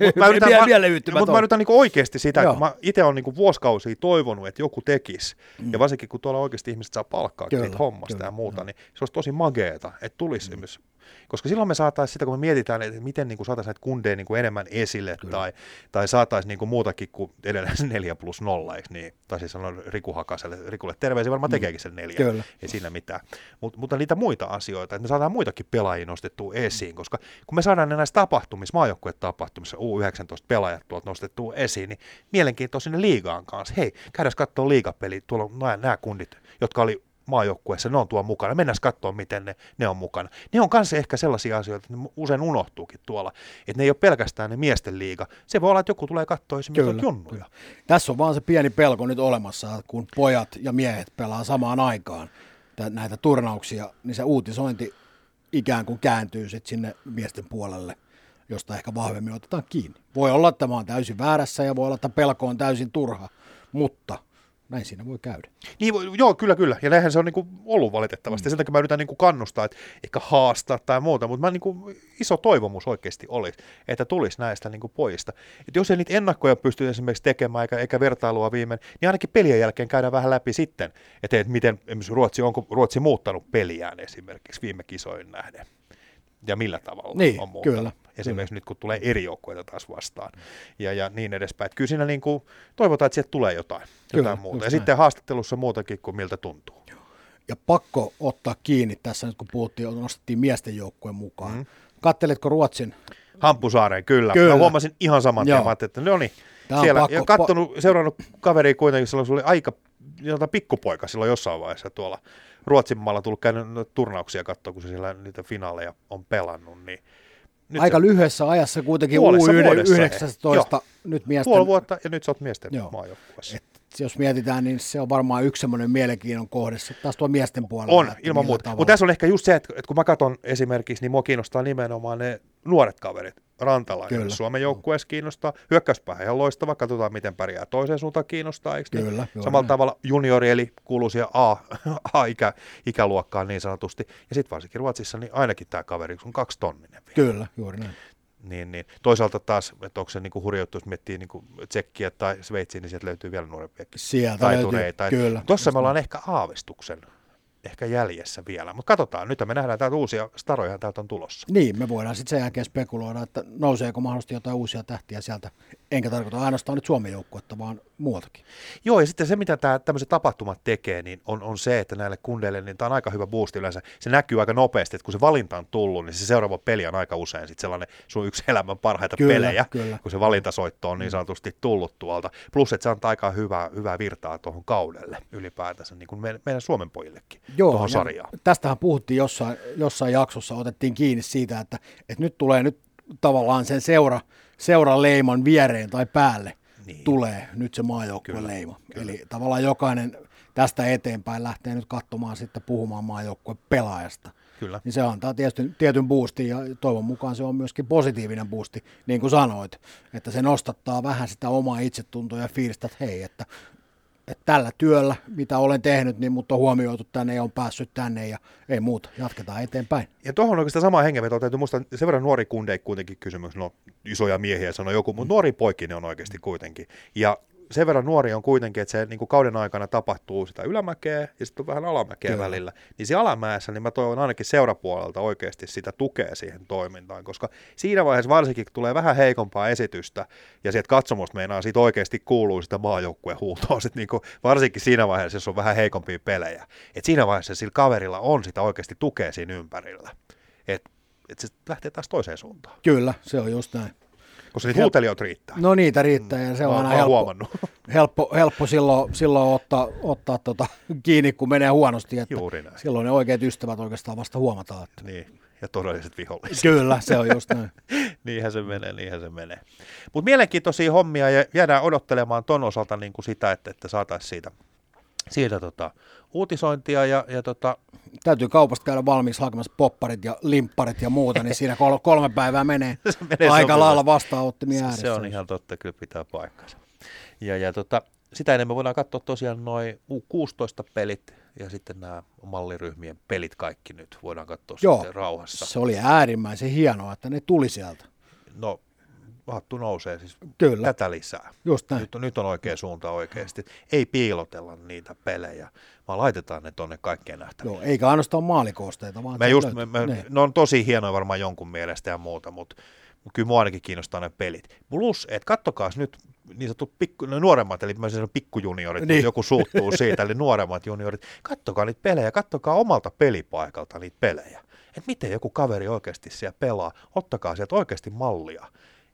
[laughs] Mut mä yritän, vielä, mä, vielä mutta mä yritän niinku oikeasti sitä, Joo. kun mä itse olen niinku vuosikausia toivonut, että joku tekisi, mm. ja varsinkin kun tuolla oikeasti ihmiset saa palkkaa Kyllä, siitä hommasta kyllä, ja muuta, niin se olisi tosi mageeta, että tulisi mm. Koska silloin me saataisiin sitä, kun me mietitään, että miten niin saataisiin näitä kundeja niin enemmän esille, Kyllä. tai, tai saataisiin niin muutakin kuin edelleen se 4 plus 0, eikö niin? Tai siis sanon Riku Hakaselle, Rikulle terveisiä, varmaan tekeekin sen neljä, Mm. Kyllä. ei siinä mitään. Mut, mutta niitä muita asioita, että me saadaan muitakin pelaajia nostettua esiin, koska kun me saadaan ne näissä tapahtumissa, maajoukkuetapahtumissa, U19 pelaajat tuolta nostettua esiin, niin mielenkiintoa sinne liigaan kanssa. Hei, käydään katsoa liigapeli, tuolla on nämä kundit, jotka oli maajoukkueessa, ne on tuolla mukana. Mennään katsoa, miten ne, ne on mukana. Ne on kanssa ehkä sellaisia asioita, että ne usein unohtuukin tuolla. Että ne ei ole pelkästään ne miesten liiga. Se voi olla, että joku tulee katsoa esimerkiksi Kyllä, junnuja. Tässä on vaan se pieni pelko nyt olemassa, kun pojat ja miehet pelaa samaan aikaan tä- näitä turnauksia, niin se uutisointi ikään kuin kääntyy sitten sinne miesten puolelle, josta ehkä vahvemmin otetaan kiinni. Voi olla, että mä oon täysin väärässä ja voi olla, että pelko on täysin turha, mutta näin siinä voi käydä. Niin, joo, kyllä, kyllä. Ja näinhän se on niinku ollut valitettavasti. Mm. Sen takia mä yritän niinku kannustaa, että ehkä haastaa tai muuta, mutta mä niinku, iso toivomus oikeasti olisi, että tulisi näistä niinku pojista. Että jos ei niitä ennakkoja pysty esimerkiksi tekemään eikä, eikä vertailua viimein, niin ainakin pelien jälkeen käydään vähän läpi sitten, että, että miten esimerkiksi Ruotsi, onko Ruotsi muuttanut peliään esimerkiksi viime kisoihin nähden. Ja millä tavalla Niin, on muuttanut. kyllä, Esimerkiksi nyt kun tulee eri joukkueita taas vastaan ja, ja niin edespäin. Että kyllä siinä niin kuin, toivotaan, että sieltä tulee jotain, Kyllä, jotain muuta. Ja näin. sitten haastattelussa muutakin kuin miltä tuntuu. Ja pakko ottaa kiinni tässä nyt, kun puhuttiin, nostettiin miesten joukkueen mukaan. Mm. Katteletko Ruotsin? Hampusaareen, kyllä. Kyllä. Mä huomasin ihan saman tien, että no niin, on siellä, pakko- ja kattonut, seurannut kaveria kuitenkin, silloin se oli aika jota pikkupoika silloin jossain vaiheessa tuolla Ruotsin maalla tullut käynyt turnauksia katsoa, kun se siellä niitä finaaleja on pelannut, niin nyt Aika se, lyhyessä ajassa kuitenkin U19 nyt miesten... Puoli vuotta ja nyt sä oot miesten maajoukkueessa jos mietitään, niin se on varmaan yksi semmoinen mielenkiinnon kohde taas tuo miesten puolella. On, ilman muuta. Mutta tässä on ehkä just se, että, että kun mä katson esimerkiksi, niin mua kiinnostaa nimenomaan ne nuoret kaverit. Rantalainen kyllä. Suomen joukkueessa kiinnostaa. Hyökkäyspää ihan loistava. Katsotaan, miten pärjää toiseen suuntaan kiinnostaa. Eikö niin? kyllä, niin? Samalla tavalla juniori, eli kuuluu siihen A, [laughs] A-ikäluokkaan niin sanotusti. Ja sitten varsinkin Ruotsissa, niin ainakin tämä kaveri on kaksi tonninen. Vielä. Kyllä, juuri näin. Niin, niin. Toisaalta taas, että onko se niin hurja juttu, jos miettii niin Tsekkiä tai Sveitsiä, niin sieltä löytyy vielä nuorempiakin sieltä taitureita. Löytyy, kyllä. Tuossa me ollaan ehkä aavistuksen ehkä jäljessä vielä. Mutta katsotaan, nyt me nähdään, että uusia staroja täältä on tulossa. Niin, me voidaan sitten sen jälkeen spekuloida, että nouseeko mahdollisesti jotain uusia tähtiä sieltä. Enkä tarkoita ainoastaan nyt Suomen joukkuetta, vaan muualtakin. Joo, ja sitten se, mitä tämä, tämmöiset tapahtumat tekee, niin on, on se, että näille kundeille, niin tämä on aika hyvä boosti yleensä. Se näkyy aika nopeasti, että kun se valinta on tullut, niin se seuraava peli on aika usein sitten sellainen sun yksi elämän parhaita kyllä, pelejä, kyllä. kun se valintasoitto on niin mm. sanotusti tullut tuolta. Plus, että se antaa aika hyvää, hyvää virtaa tuohon kaudelle ylipäätänsä, niin kuin meidän Suomen pojillekin. Joo, sarjaa. Tästähän puhuttiin jossain, jossain jaksossa, otettiin kiinni siitä, että, että nyt tulee nyt tavallaan sen seura, seuran leiman viereen tai päälle niin. tulee nyt se maajoukkueen leima. Kyllä. Eli tavallaan jokainen tästä eteenpäin lähtee nyt katsomaan sitten puhumaan maajoukkueen pelaajasta. Kyllä. Niin se antaa tietysti tietyn boostin ja toivon mukaan se on myöskin positiivinen boosti, niin kuin sanoit, että se nostattaa vähän sitä omaa itsetuntoa ja fiilistä, että hei, että että tällä työllä, mitä olen tehnyt, niin mut on huomioitu tänne ja on päässyt tänne ja ei muuta, jatketaan eteenpäin. Ja tuohon oikeastaan sama hengenveto täytyy muistaa, sen verran nuori kunde kuitenkin kysymys, no isoja miehiä sanoo joku, mutta nuori poikki on oikeasti kuitenkin. Ja sen verran nuori on kuitenkin, että se niin kuin kauden aikana tapahtuu sitä ylämäkeä ja sitten on vähän alamäkeä Kyllä. välillä. Niin siinä alamäessä niin mä toivon ainakin seurapuolelta oikeasti sitä tukea siihen toimintaan, koska siinä vaiheessa varsinkin kun tulee vähän heikompaa esitystä ja sieltä katsomusta meinaa siitä oikeasti kuuluu sitä maajoukkueen huutoa, sit niin kuin, varsinkin siinä vaiheessa, jos on vähän heikompia pelejä. Et siinä vaiheessa sillä kaverilla on sitä oikeasti tukea siinä ympärillä. Että et se lähtee taas toiseen suuntaan. Kyllä, se on just näin. Koska niitä huutelijoita riittää. No niitä riittää ja se on aina helppo, helppo, helppo silloin, silloin ottaa, ottaa tota kiinni, kun menee huonosti. Että Juuri näin. Silloin ne oikeat ystävät oikeastaan vasta huomataan. Että... Niin, ja todelliset viholliset. Kyllä, se on just näin. [laughs] niinhän se menee, niinhän se menee. Mutta mielenkiintoisia hommia ja jäädään odottelemaan ton osalta niin kuin sitä, että, että saataisiin siitä, siitä tota, uutisointia ja, ja tota, täytyy kaupasta käydä valmiiksi hakemassa popparit ja limpparit ja muuta, niin siinä kol- kolme päivää menee, [laughs] menee aika lailla vastaanottimia ääressä. Se on ihan totta, kyllä pitää paikkansa. Ja, ja tota, sitä enemmän voidaan katsoa tosiaan noin U16-pelit ja sitten nämä malliryhmien pelit kaikki nyt voidaan katsoa Joo, sitten rauhassa. se oli äärimmäisen hienoa, että ne tuli sieltä. No hattu nousee siis Kyllä. tätä lisää. Just näin. Nyt, on, nyt on oikea suunta oikeasti. Ei piilotella niitä pelejä, vaan laitetaan ne tuonne kaikkeen nähtäviin. Joo, eikä ainoastaan maalikoosteita, vaan me just, me, me, ne. ne on tosi hienoja varmaan jonkun mielestä ja muuta, mutta kyllä mua ainakin kiinnostaa ne pelit. Plus, että kattokaa nyt niin sanotut pikku, no nuoremmat, eli mä sanon pikkujuniorit, niin. joku suuttuu siitä, eli nuoremmat juniorit, kattokaa niitä pelejä, kattokaa omalta pelipaikalta niitä pelejä. Että miten joku kaveri oikeasti siellä pelaa, ottakaa sieltä oikeasti mallia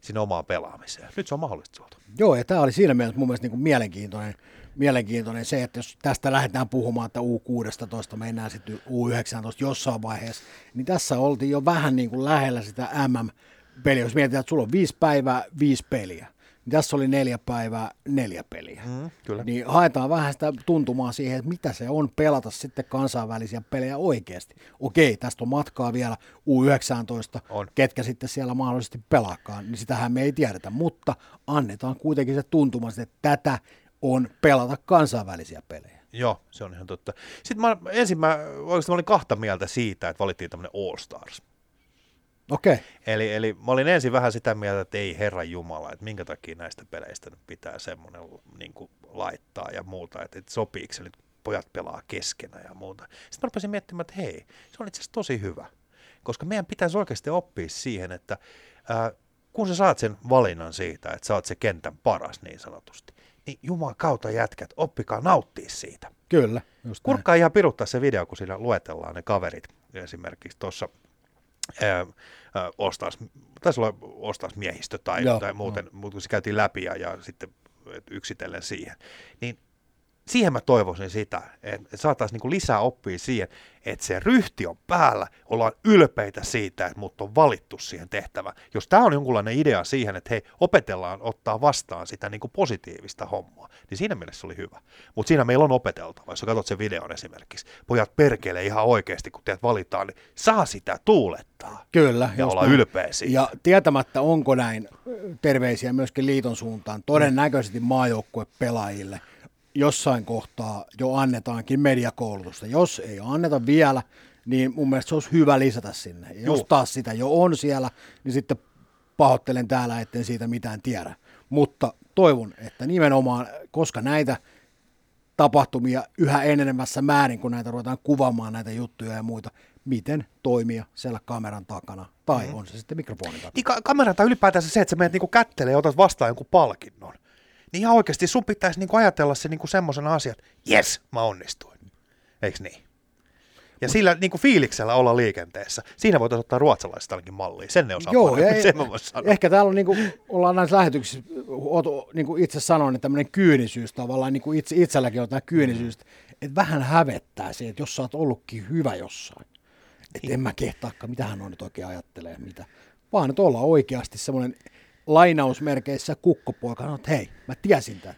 sinne omaan pelaamiseen. Nyt se on mahdollista sulta. Joo, ja tämä oli siinä mielessä mun mielestä niin mielenkiintoinen, mielenkiintoinen se, että jos tästä lähdetään puhumaan, että U16 mennään sitten U19 jossain vaiheessa, niin tässä oltiin jo vähän niin kuin lähellä sitä MM-peliä. Jos mietitään, että sulla on viisi päivää, viisi peliä tässä oli neljä päivää, neljä peliä. Mm, kyllä. Niin haetaan vähän sitä tuntumaa siihen, että mitä se on pelata sitten kansainvälisiä pelejä oikeasti. Okei, tästä on matkaa vielä U19, on. ketkä sitten siellä mahdollisesti pelaakaan, niin sitähän me ei tiedetä, mutta annetaan kuitenkin se tuntuma, että tätä on pelata kansainvälisiä pelejä. Joo, se on ihan totta. Sitten mä, ensin mä, oikeastaan mä olin kahta mieltä siitä, että valittiin tämmöinen All Stars. Okay. Eli, eli mä olin ensin vähän sitä mieltä, että ei Herra Jumala, että minkä takia näistä peleistä nyt pitää semmoinen niin laittaa ja muuta, että, että sopiiko se nyt pojat pelaa keskenään ja muuta. Sitten mä rupesin miettimään, että hei, se on itse asiassa tosi hyvä, koska meidän pitäisi oikeasti oppia siihen, että ää, kun sä saat sen valinnan siitä, että sä oot se kentän paras niin sanotusti, niin Jumala kautta jätkät, oppikaa nauttia siitä. Kyllä. Kurkkaa ihan piruttaa se video, kun siinä luetellaan ne kaverit esimerkiksi tuossa ostaisi, taisi olla ostaisi miehistö tai, Joo, tai muuten, no. mutta se käytiin läpi ja, ja sitten yksitellen siihen, niin siihen mä toivoisin sitä, että saataisiin niin lisää oppia siihen, että se ryhti on päällä, ollaan ylpeitä siitä, että mut on valittu siihen tehtävään. Jos tämä on jonkunlainen idea siihen, että hei, opetellaan ottaa vastaan sitä niin kuin positiivista hommaa, niin siinä mielessä se oli hyvä. Mutta siinä meillä on opeteltava, jos katsot sen videon esimerkiksi. Pojat perkele ihan oikeasti, kun teet valitaan, niin saa sitä tuulettaa. Kyllä. Ja olla ylpeä siitä. Ja tietämättä onko näin, terveisiä myöskin liiton suuntaan, todennäköisesti maajoukkue pelaajille – jossain kohtaa jo annetaankin mediakoulutusta. Jos ei anneta vielä, niin mun mielestä se olisi hyvä lisätä sinne. Ja jos taas sitä jo on siellä, niin sitten pahoittelen täällä, etten siitä mitään tiedä. Mutta toivon, että nimenomaan, koska näitä tapahtumia yhä enenevässä määrin, kun näitä ruvetaan kuvaamaan näitä juttuja ja muita, miten toimia siellä kameran takana, tai mm-hmm. on se sitten mikrofonin takana. Niin ka- kameran tai ylipäätään se, että sä menet niinku kättelee ja otat vastaan jonkun palkinnon niin ihan oikeasti sun pitäisi niinku ajatella se niinku semmoisena asian, että jes, mä onnistuin. Eikö niin? Ja sillä niin kuin fiiliksellä olla liikenteessä. Siinä voitaisiin ottaa ruotsalaiset ainakin mallia. Sen ne osaa Joo, paremmin, [laughs] sen mä sanoa. Ehkä täällä on, niin kuin, ollaan näissä lähetyksissä, niin kuin itse sanoin, että tämmöinen kyynisyys tavallaan, niin kuin itse, itselläkin on tämä kyynisyys, mm. että vähän hävettää se, että jos sä oot ollutkin hyvä jossain. Että niin. en mä kehtaakaan, mitä hän on nyt oikein ajattelee, mitä. Vaan että olla oikeasti semmoinen lainausmerkeissä kukkopoika että hei, mä tiesin tämän.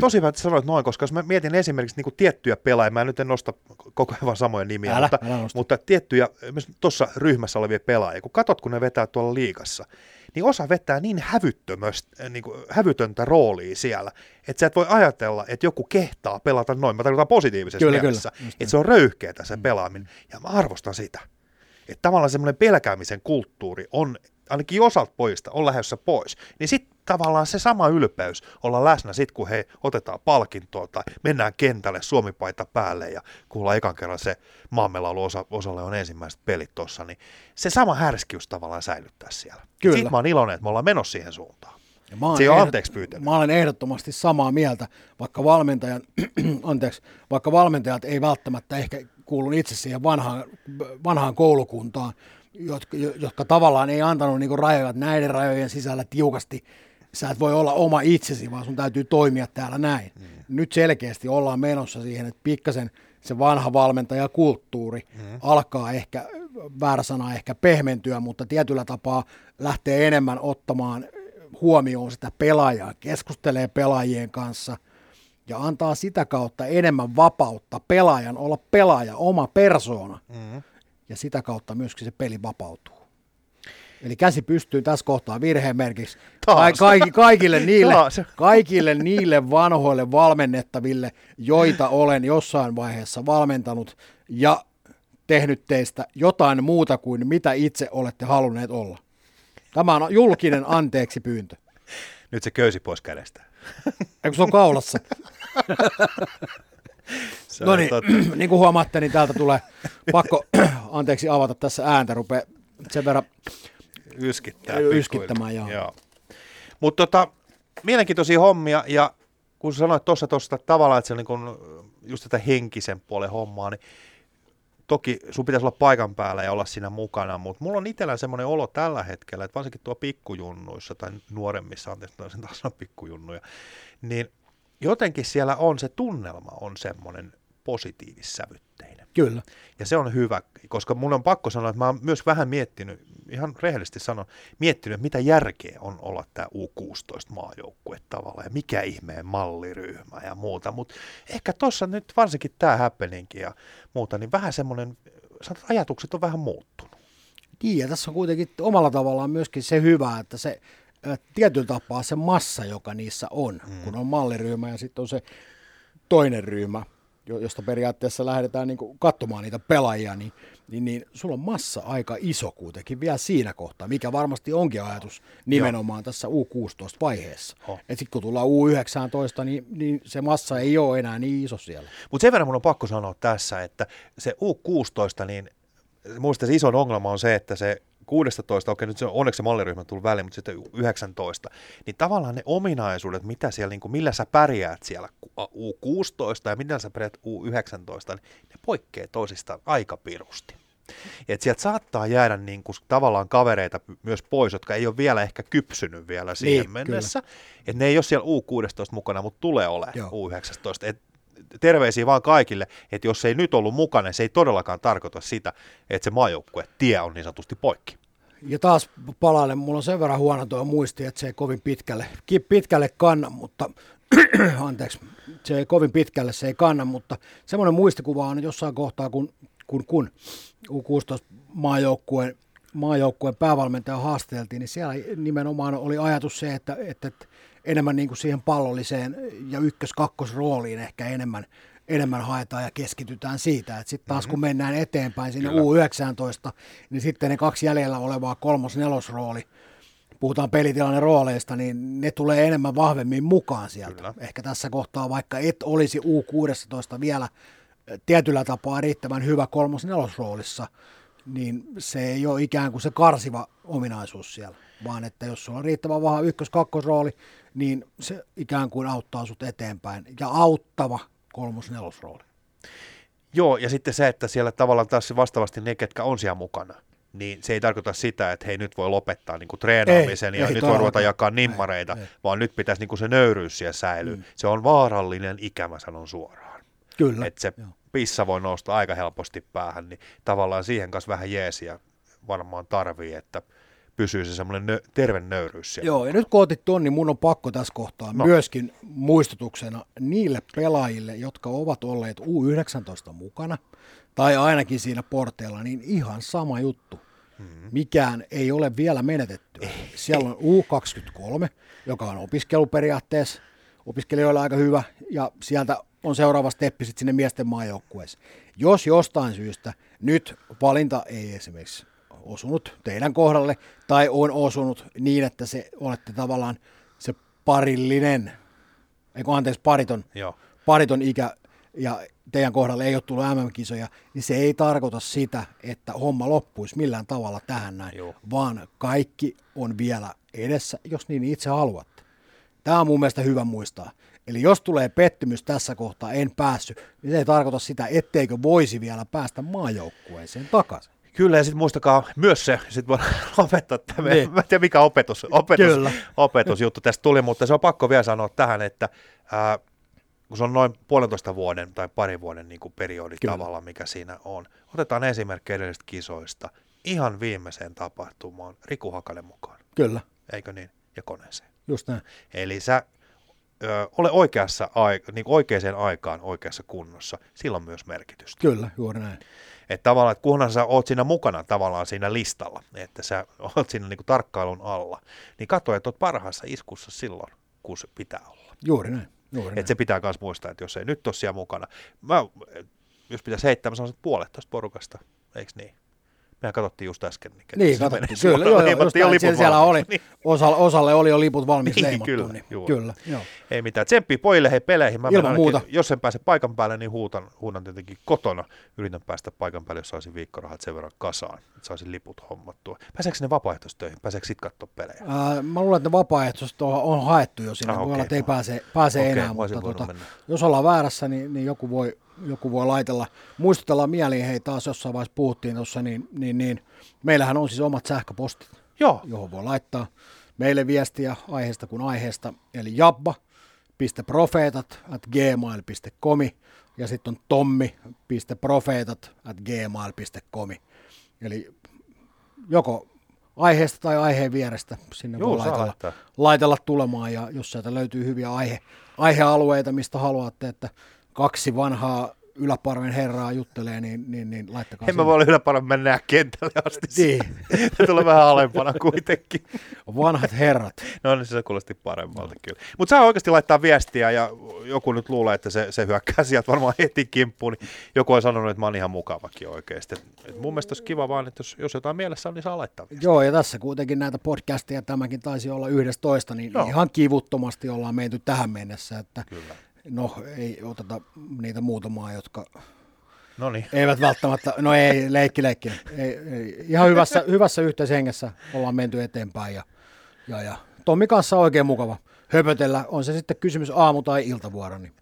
Tosi hyvä, että sanoit noin, koska jos mä mietin esimerkiksi niin kuin tiettyjä pelaajia, mä nyt en nosta koko ajan samoja nimiä, älä, mutta, älä mutta tiettyjä tuossa ryhmässä olevia pelaajia, kun katot, kun ne vetää tuolla liikassa, niin osa vetää niin, niin kuin hävytöntä roolia siellä, että sä et voi ajatella, että joku kehtaa pelata noin, mä tarkoitan positiivisessa kyllä, mielessä, kyllä, että se on röyhkeätä se mm. pelaaminen, ja mä arvostan sitä. Että tavallaan semmoinen pelkäämisen kulttuuri on ainakin osalta pojista on lähdössä pois, niin sitten tavallaan se sama ylpeys olla läsnä sitten, kun he otetaan palkintoa tai mennään kentälle Suomipaita päälle ja kuullaan ekan kerran se maammelaulu osa, osalle on ensimmäiset pelit tuossa, niin se sama härskyys tavallaan säilyttää siellä. Kyllä. Sitten mä oon iloinen, että me ollaan menossa siihen suuntaan. Ja mä se ei ole anteeksi pyytänyt. Mä olen ehdottomasti samaa mieltä, vaikka, valmentajan, [clears throat] anteeksi, vaikka valmentajat ei välttämättä ehkä kuulun itse siihen vanhaan, vanhaan koulukuntaan, jotka, jotka tavallaan ei antanut niin rajoja, että näiden rajojen sisällä tiukasti sä et voi olla oma itsesi, vaan sun täytyy toimia täällä näin. Mm. Nyt selkeästi ollaan menossa siihen, että pikkasen se vanha valmentajakulttuuri mm. alkaa ehkä, väärä sana ehkä pehmentyä, mutta tietyllä tapaa lähtee enemmän ottamaan huomioon sitä pelaajaa, keskustelee pelaajien kanssa ja antaa sitä kautta enemmän vapautta pelaajan olla pelaaja, oma persoona. Mm ja sitä kautta myöskin se peli vapautuu. Eli käsi pystyy tässä kohtaa virheen merkiksi Ka- kaikki, kaikille, niille, kaikille niille vanhoille valmennettaville, joita olen jossain vaiheessa valmentanut ja tehnyt teistä jotain muuta kuin mitä itse olette halunneet olla. Tämä on julkinen anteeksi pyyntö. Nyt se köysi pois kädestä. Eikö se on kaulassa? [laughs] no niin, [clears throat] niin kuin huomaatte, niin täältä tulee pakko, [clears throat] anteeksi avata tässä ääntä, rupeaa sen verran Yskittää yskittämään. Joo. joo. Mutta tota, mielenkiintoisia hommia, ja kun sanoit tuossa tuosta tavallaan, että se on niin kun just tätä henkisen puolen hommaa, niin toki sun pitäisi olla paikan päällä ja olla siinä mukana, mutta mulla on itsellä semmoinen olo tällä hetkellä, että varsinkin tuo pikkujunnuissa tai nuoremmissa, anteeksi, sen taas sanoa pikkujunnuja, niin jotenkin siellä on se tunnelma on semmoinen positiivissävytteinen. Kyllä. Ja se on hyvä, koska mun on pakko sanoa, että mä oon myös vähän miettinyt, ihan rehellisesti sanon, miettinyt, että mitä järkeä on olla tämä U16 maajoukkue tavallaan, ja mikä ihmeen malliryhmä ja muuta, mutta ehkä tuossa nyt varsinkin tämä happeninkin ja muuta, niin vähän semmoinen, sanotaan, ajatukset on vähän muuttunut. Niin, ja tässä on kuitenkin omalla tavallaan myöskin se hyvä, että se tietyllä tapaa se massa, joka niissä on, mm. kun on malliryhmä ja sitten on se toinen ryhmä, josta periaatteessa lähdetään niin katsomaan niitä pelaajia, niin, niin, niin sulla on massa aika iso kuitenkin vielä siinä kohtaa, mikä varmasti onkin ajatus nimenomaan Joo. tässä U16-vaiheessa. Oh. Että sitten kun tullaan U19, niin, niin se massa ei ole enää niin iso siellä. Mutta sen verran mun on pakko sanoa tässä, että se U16, niin muista se iso ongelma on se, että se 16, okei nyt se on onneksi se malliryhmä tullut väliin, mutta sitten 19, niin tavallaan ne ominaisuudet, mitä siellä, niin kuin, millä sä pärjäät siellä U16 ja millä sä pärjäät U19, niin ne poikkeaa toisistaan aika pirusti. Että sieltä saattaa jäädä niin kuin tavallaan kavereita myös pois, jotka ei ole vielä ehkä kypsynyt vielä siihen Niin, mennessä. Että ne ei ole siellä U16 mukana, mutta tulee olemaan Joo. U19. Et terveisiä vaan kaikille, että jos se ei nyt ollut mukana, niin se ei todellakaan tarkoita sitä, että se maajoukkue tie on niin sanotusti poikki. Ja taas palailen, mulla on sen verran huono tuo muisti, että se ei kovin pitkälle, pitkälle kanna, mutta [clears throat] anteeksi, se ei kovin pitkälle se ei kanna, mutta semmoinen muistikuva on jossain kohtaa, kun, kun, kun U16 maajoukkueen, päävalmentaja haasteltiin, niin siellä nimenomaan oli ajatus se, että, että, että enemmän niin kuin siihen pallolliseen ja ykkös-kakkosrooliin ehkä enemmän, enemmän haetaan ja keskitytään siitä. Että sitten taas kun mennään eteenpäin sinne Kyllä. U19, niin sitten ne kaksi jäljellä olevaa kolmos-nelosrooli, puhutaan pelitilanne rooleista, niin ne tulee enemmän vahvemmin mukaan sieltä. Kyllä. Ehkä tässä kohtaa, vaikka et olisi U16 vielä tietyllä tapaa riittävän hyvä kolmos-nelosroolissa, niin se ei ole ikään kuin se karsiva ominaisuus siellä, vaan että jos sulla on riittävän vahva ykkös-kakkosrooli, niin se ikään kuin auttaa sut eteenpäin. Ja auttava kolmos-nelosrooli. Joo, ja sitten se, että siellä tavallaan taas vastaavasti ne, ketkä on siellä mukana, niin se ei tarkoita sitä, että hei nyt voi lopettaa niin kuin treenaamisen Ei, ja ei nyt voi ruveta jakaa nimmareita, Ei, ei. vaan nyt pitäisi niin kuin se nöyryys siellä säilyä. Mm. Se on vaarallinen ikä, mä sanon suoraan. Kyllä. Että se Joo. pissa voi nousta aika helposti päähän, niin tavallaan siihen kanssa vähän jeesiä varmaan tarvii, että pysyy se semmoinen nö- terve nöyryys siellä. Joo, ja nyt kun otit ton, niin mun on pakko tässä kohtaa No. myöskin muistutuksena niille pelaajille, jotka ovat olleet U19 mukana, tai ainakin siinä porteella, niin ihan sama juttu. Mm-hmm. Mikään ei ole vielä menetetty. Siellä on U23, joka on opiskeluperiaatteessa, opiskelijoilla aika hyvä, ja sieltä on seuraava steppi sitten sinne miesten maajoukkueeseen. Jos jostain syystä nyt valinta ei esimerkiksi osunut teidän kohdalle, tai on osunut niin, että se olette tavallaan se parillinen, eikö anteeksi, pariton, Joo. pariton ikä, ja teidän kohdalle ei ole tullut MM-kisoja, niin se ei tarkoita sitä, että homma loppuisi millään tavalla tähän näin, Joo. vaan kaikki on vielä edessä, jos niin itse haluatte. Tämä on mun mielestä hyvä muistaa. Eli jos tulee pettymys tässä kohtaa, en päässyt, niin se ei tarkoita sitä, etteikö voisi vielä päästä maajoukkueeseen takaisin. Kyllä, ja sitten muistakaa myös se, sitten voidaan [laughs] lopettaa tämä, Niin. mä en tiedä mikä opetus, opetus, Kyllä. opetusjuttu tästä tuli, mutta se on pakko vielä sanoa tähän, että ää, kun se on noin puolentoista vuoden tai parin vuoden niin kuin periodi Kyllä. tavallaan, mikä siinä on. Otetaan esimerkki edellisistä kisoista. Ihan viimeiseen tapahtumaan Riku Hakanen mukaan, Kyllä, eikö niin? Ja koneeseen. just näin. Eli sä ö, ole oikeassa aika, niin oikeaan aikaan oikeassa kunnossa, sillä on myös merkitystä. Kyllä, juuri näin. Että tavallaan, että kunhan sä oot siinä mukana tavallaan siinä listalla, että sä oot siinä niinku tarkkailun alla, niin katso, että oot parhaassa iskussa silloin, kun se pitää olla. Juuri näin. Juuri näin. Että se pitää myös muistaa, että jos ei nyt ole siellä mukana, mä, jos pitäisi heittää, mä sanoisin, että puolet tuosta porukasta, eikö niin? Mehän katsottiin just äsken. Niin, Niin, se katsottiin. Kyllä, joo, joo, just näin. siellä, siellä oli. Niin. osalle, osalle oli jo liput valmis Niin, leimattu. kyllä, niin, juu. kyllä, joo. Ei mitään. Tsemppii pojille hei peleihin. Mä Ilman ainakin- muuta. Jos en pääse paikan päälle, niin huutan, huudan tietenkin kotona. Yritän päästä paikan päälle, jos saisin viikkorahat sen verran kasaan, että saisin liput hommattua. Pääseekö ne vapaaehtoistöihin? Pääseekö sit katsoa pelejä? Ää, mä luulen, että ne vapaaehtoiset on, on haettu jo sinne. Ah, Voi olla, että ei pääse, pääse Okei, enää, mutta tota, mennä. jos ollaan väärässä, niin, niin joku, voi, joku voi laitella. Muistutellaan mieliin, hei taas jossain vaiheessa puhuttiin tuossa, niin, niin, niin meillähän on siis omat sähköpostit, Joo, johon voi laittaa meille viestiä aiheesta kuin aiheesta, eli jabba.profeetat at gmail.com ja sitten on tommi.profeetat at gmail.com. Eli joko aiheesta tai aiheen vierestä sinne Joo, voi laitella, laittaa. laitella tulemaan ja jos sieltä löytyy hyviä aihe, aihealueita, mistä haluatte, että kaksi vanhaa yläparven herraa juttelee, niin, niin, niin laittakaa en mä voi olla yläparven mennä kentälle asti. Niin. Tulee vähän alempana kuitenkin. Vanhat herrat. No niin, se kuulosti paremmalta kyllä. Mutta saa oikeasti laittaa viestiä ja joku nyt luulee, että se, se hyökkää sieltä varmaan heti kimppuun, niin joku on sanonut, että mä oon ihan mukavakin oikeasti. Et, et mun mielestä olisi kiva vaan, että jos, jos jotain mielessä on, niin saa laittaa viestiä. Joo, ja tässä kuitenkin näitä podcasteja, tämäkin taisi olla yhdessä toista, niin Joo. ihan kivuttomasti ollaan menty tähän mennessä, että Kyllä. No ei oteta niitä muutamaa, jotka No niin. eivät välttämättä, no ei, leikki leikki, ei, ei, ihan hyvässä, hyvässä yhteishengessä ollaan menty eteenpäin ja, ja, ja Tommi kanssa on oikein mukava höpötellä, on se sitten kysymys aamu- tai iltavuoro, niin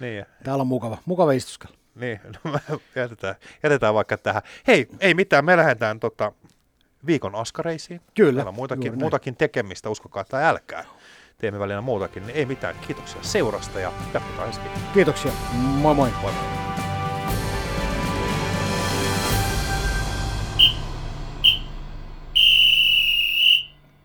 niin täällä on mukava, mukava istuskella. Niin, [laughs] no, jätetään, jätetään vaikka tähän. Hei, ei mitään, me lähdetään tota, viikon askareisiin. Kyllä, Meillä on näin. muutakin tekemistä, uskokaa tai älkää. Teemme välillä muutakin, niin ei mitään. Kiitoksia seurasta ja jatketaan ensi viikolla. Kiitoksia. Moi moi. Moi moi.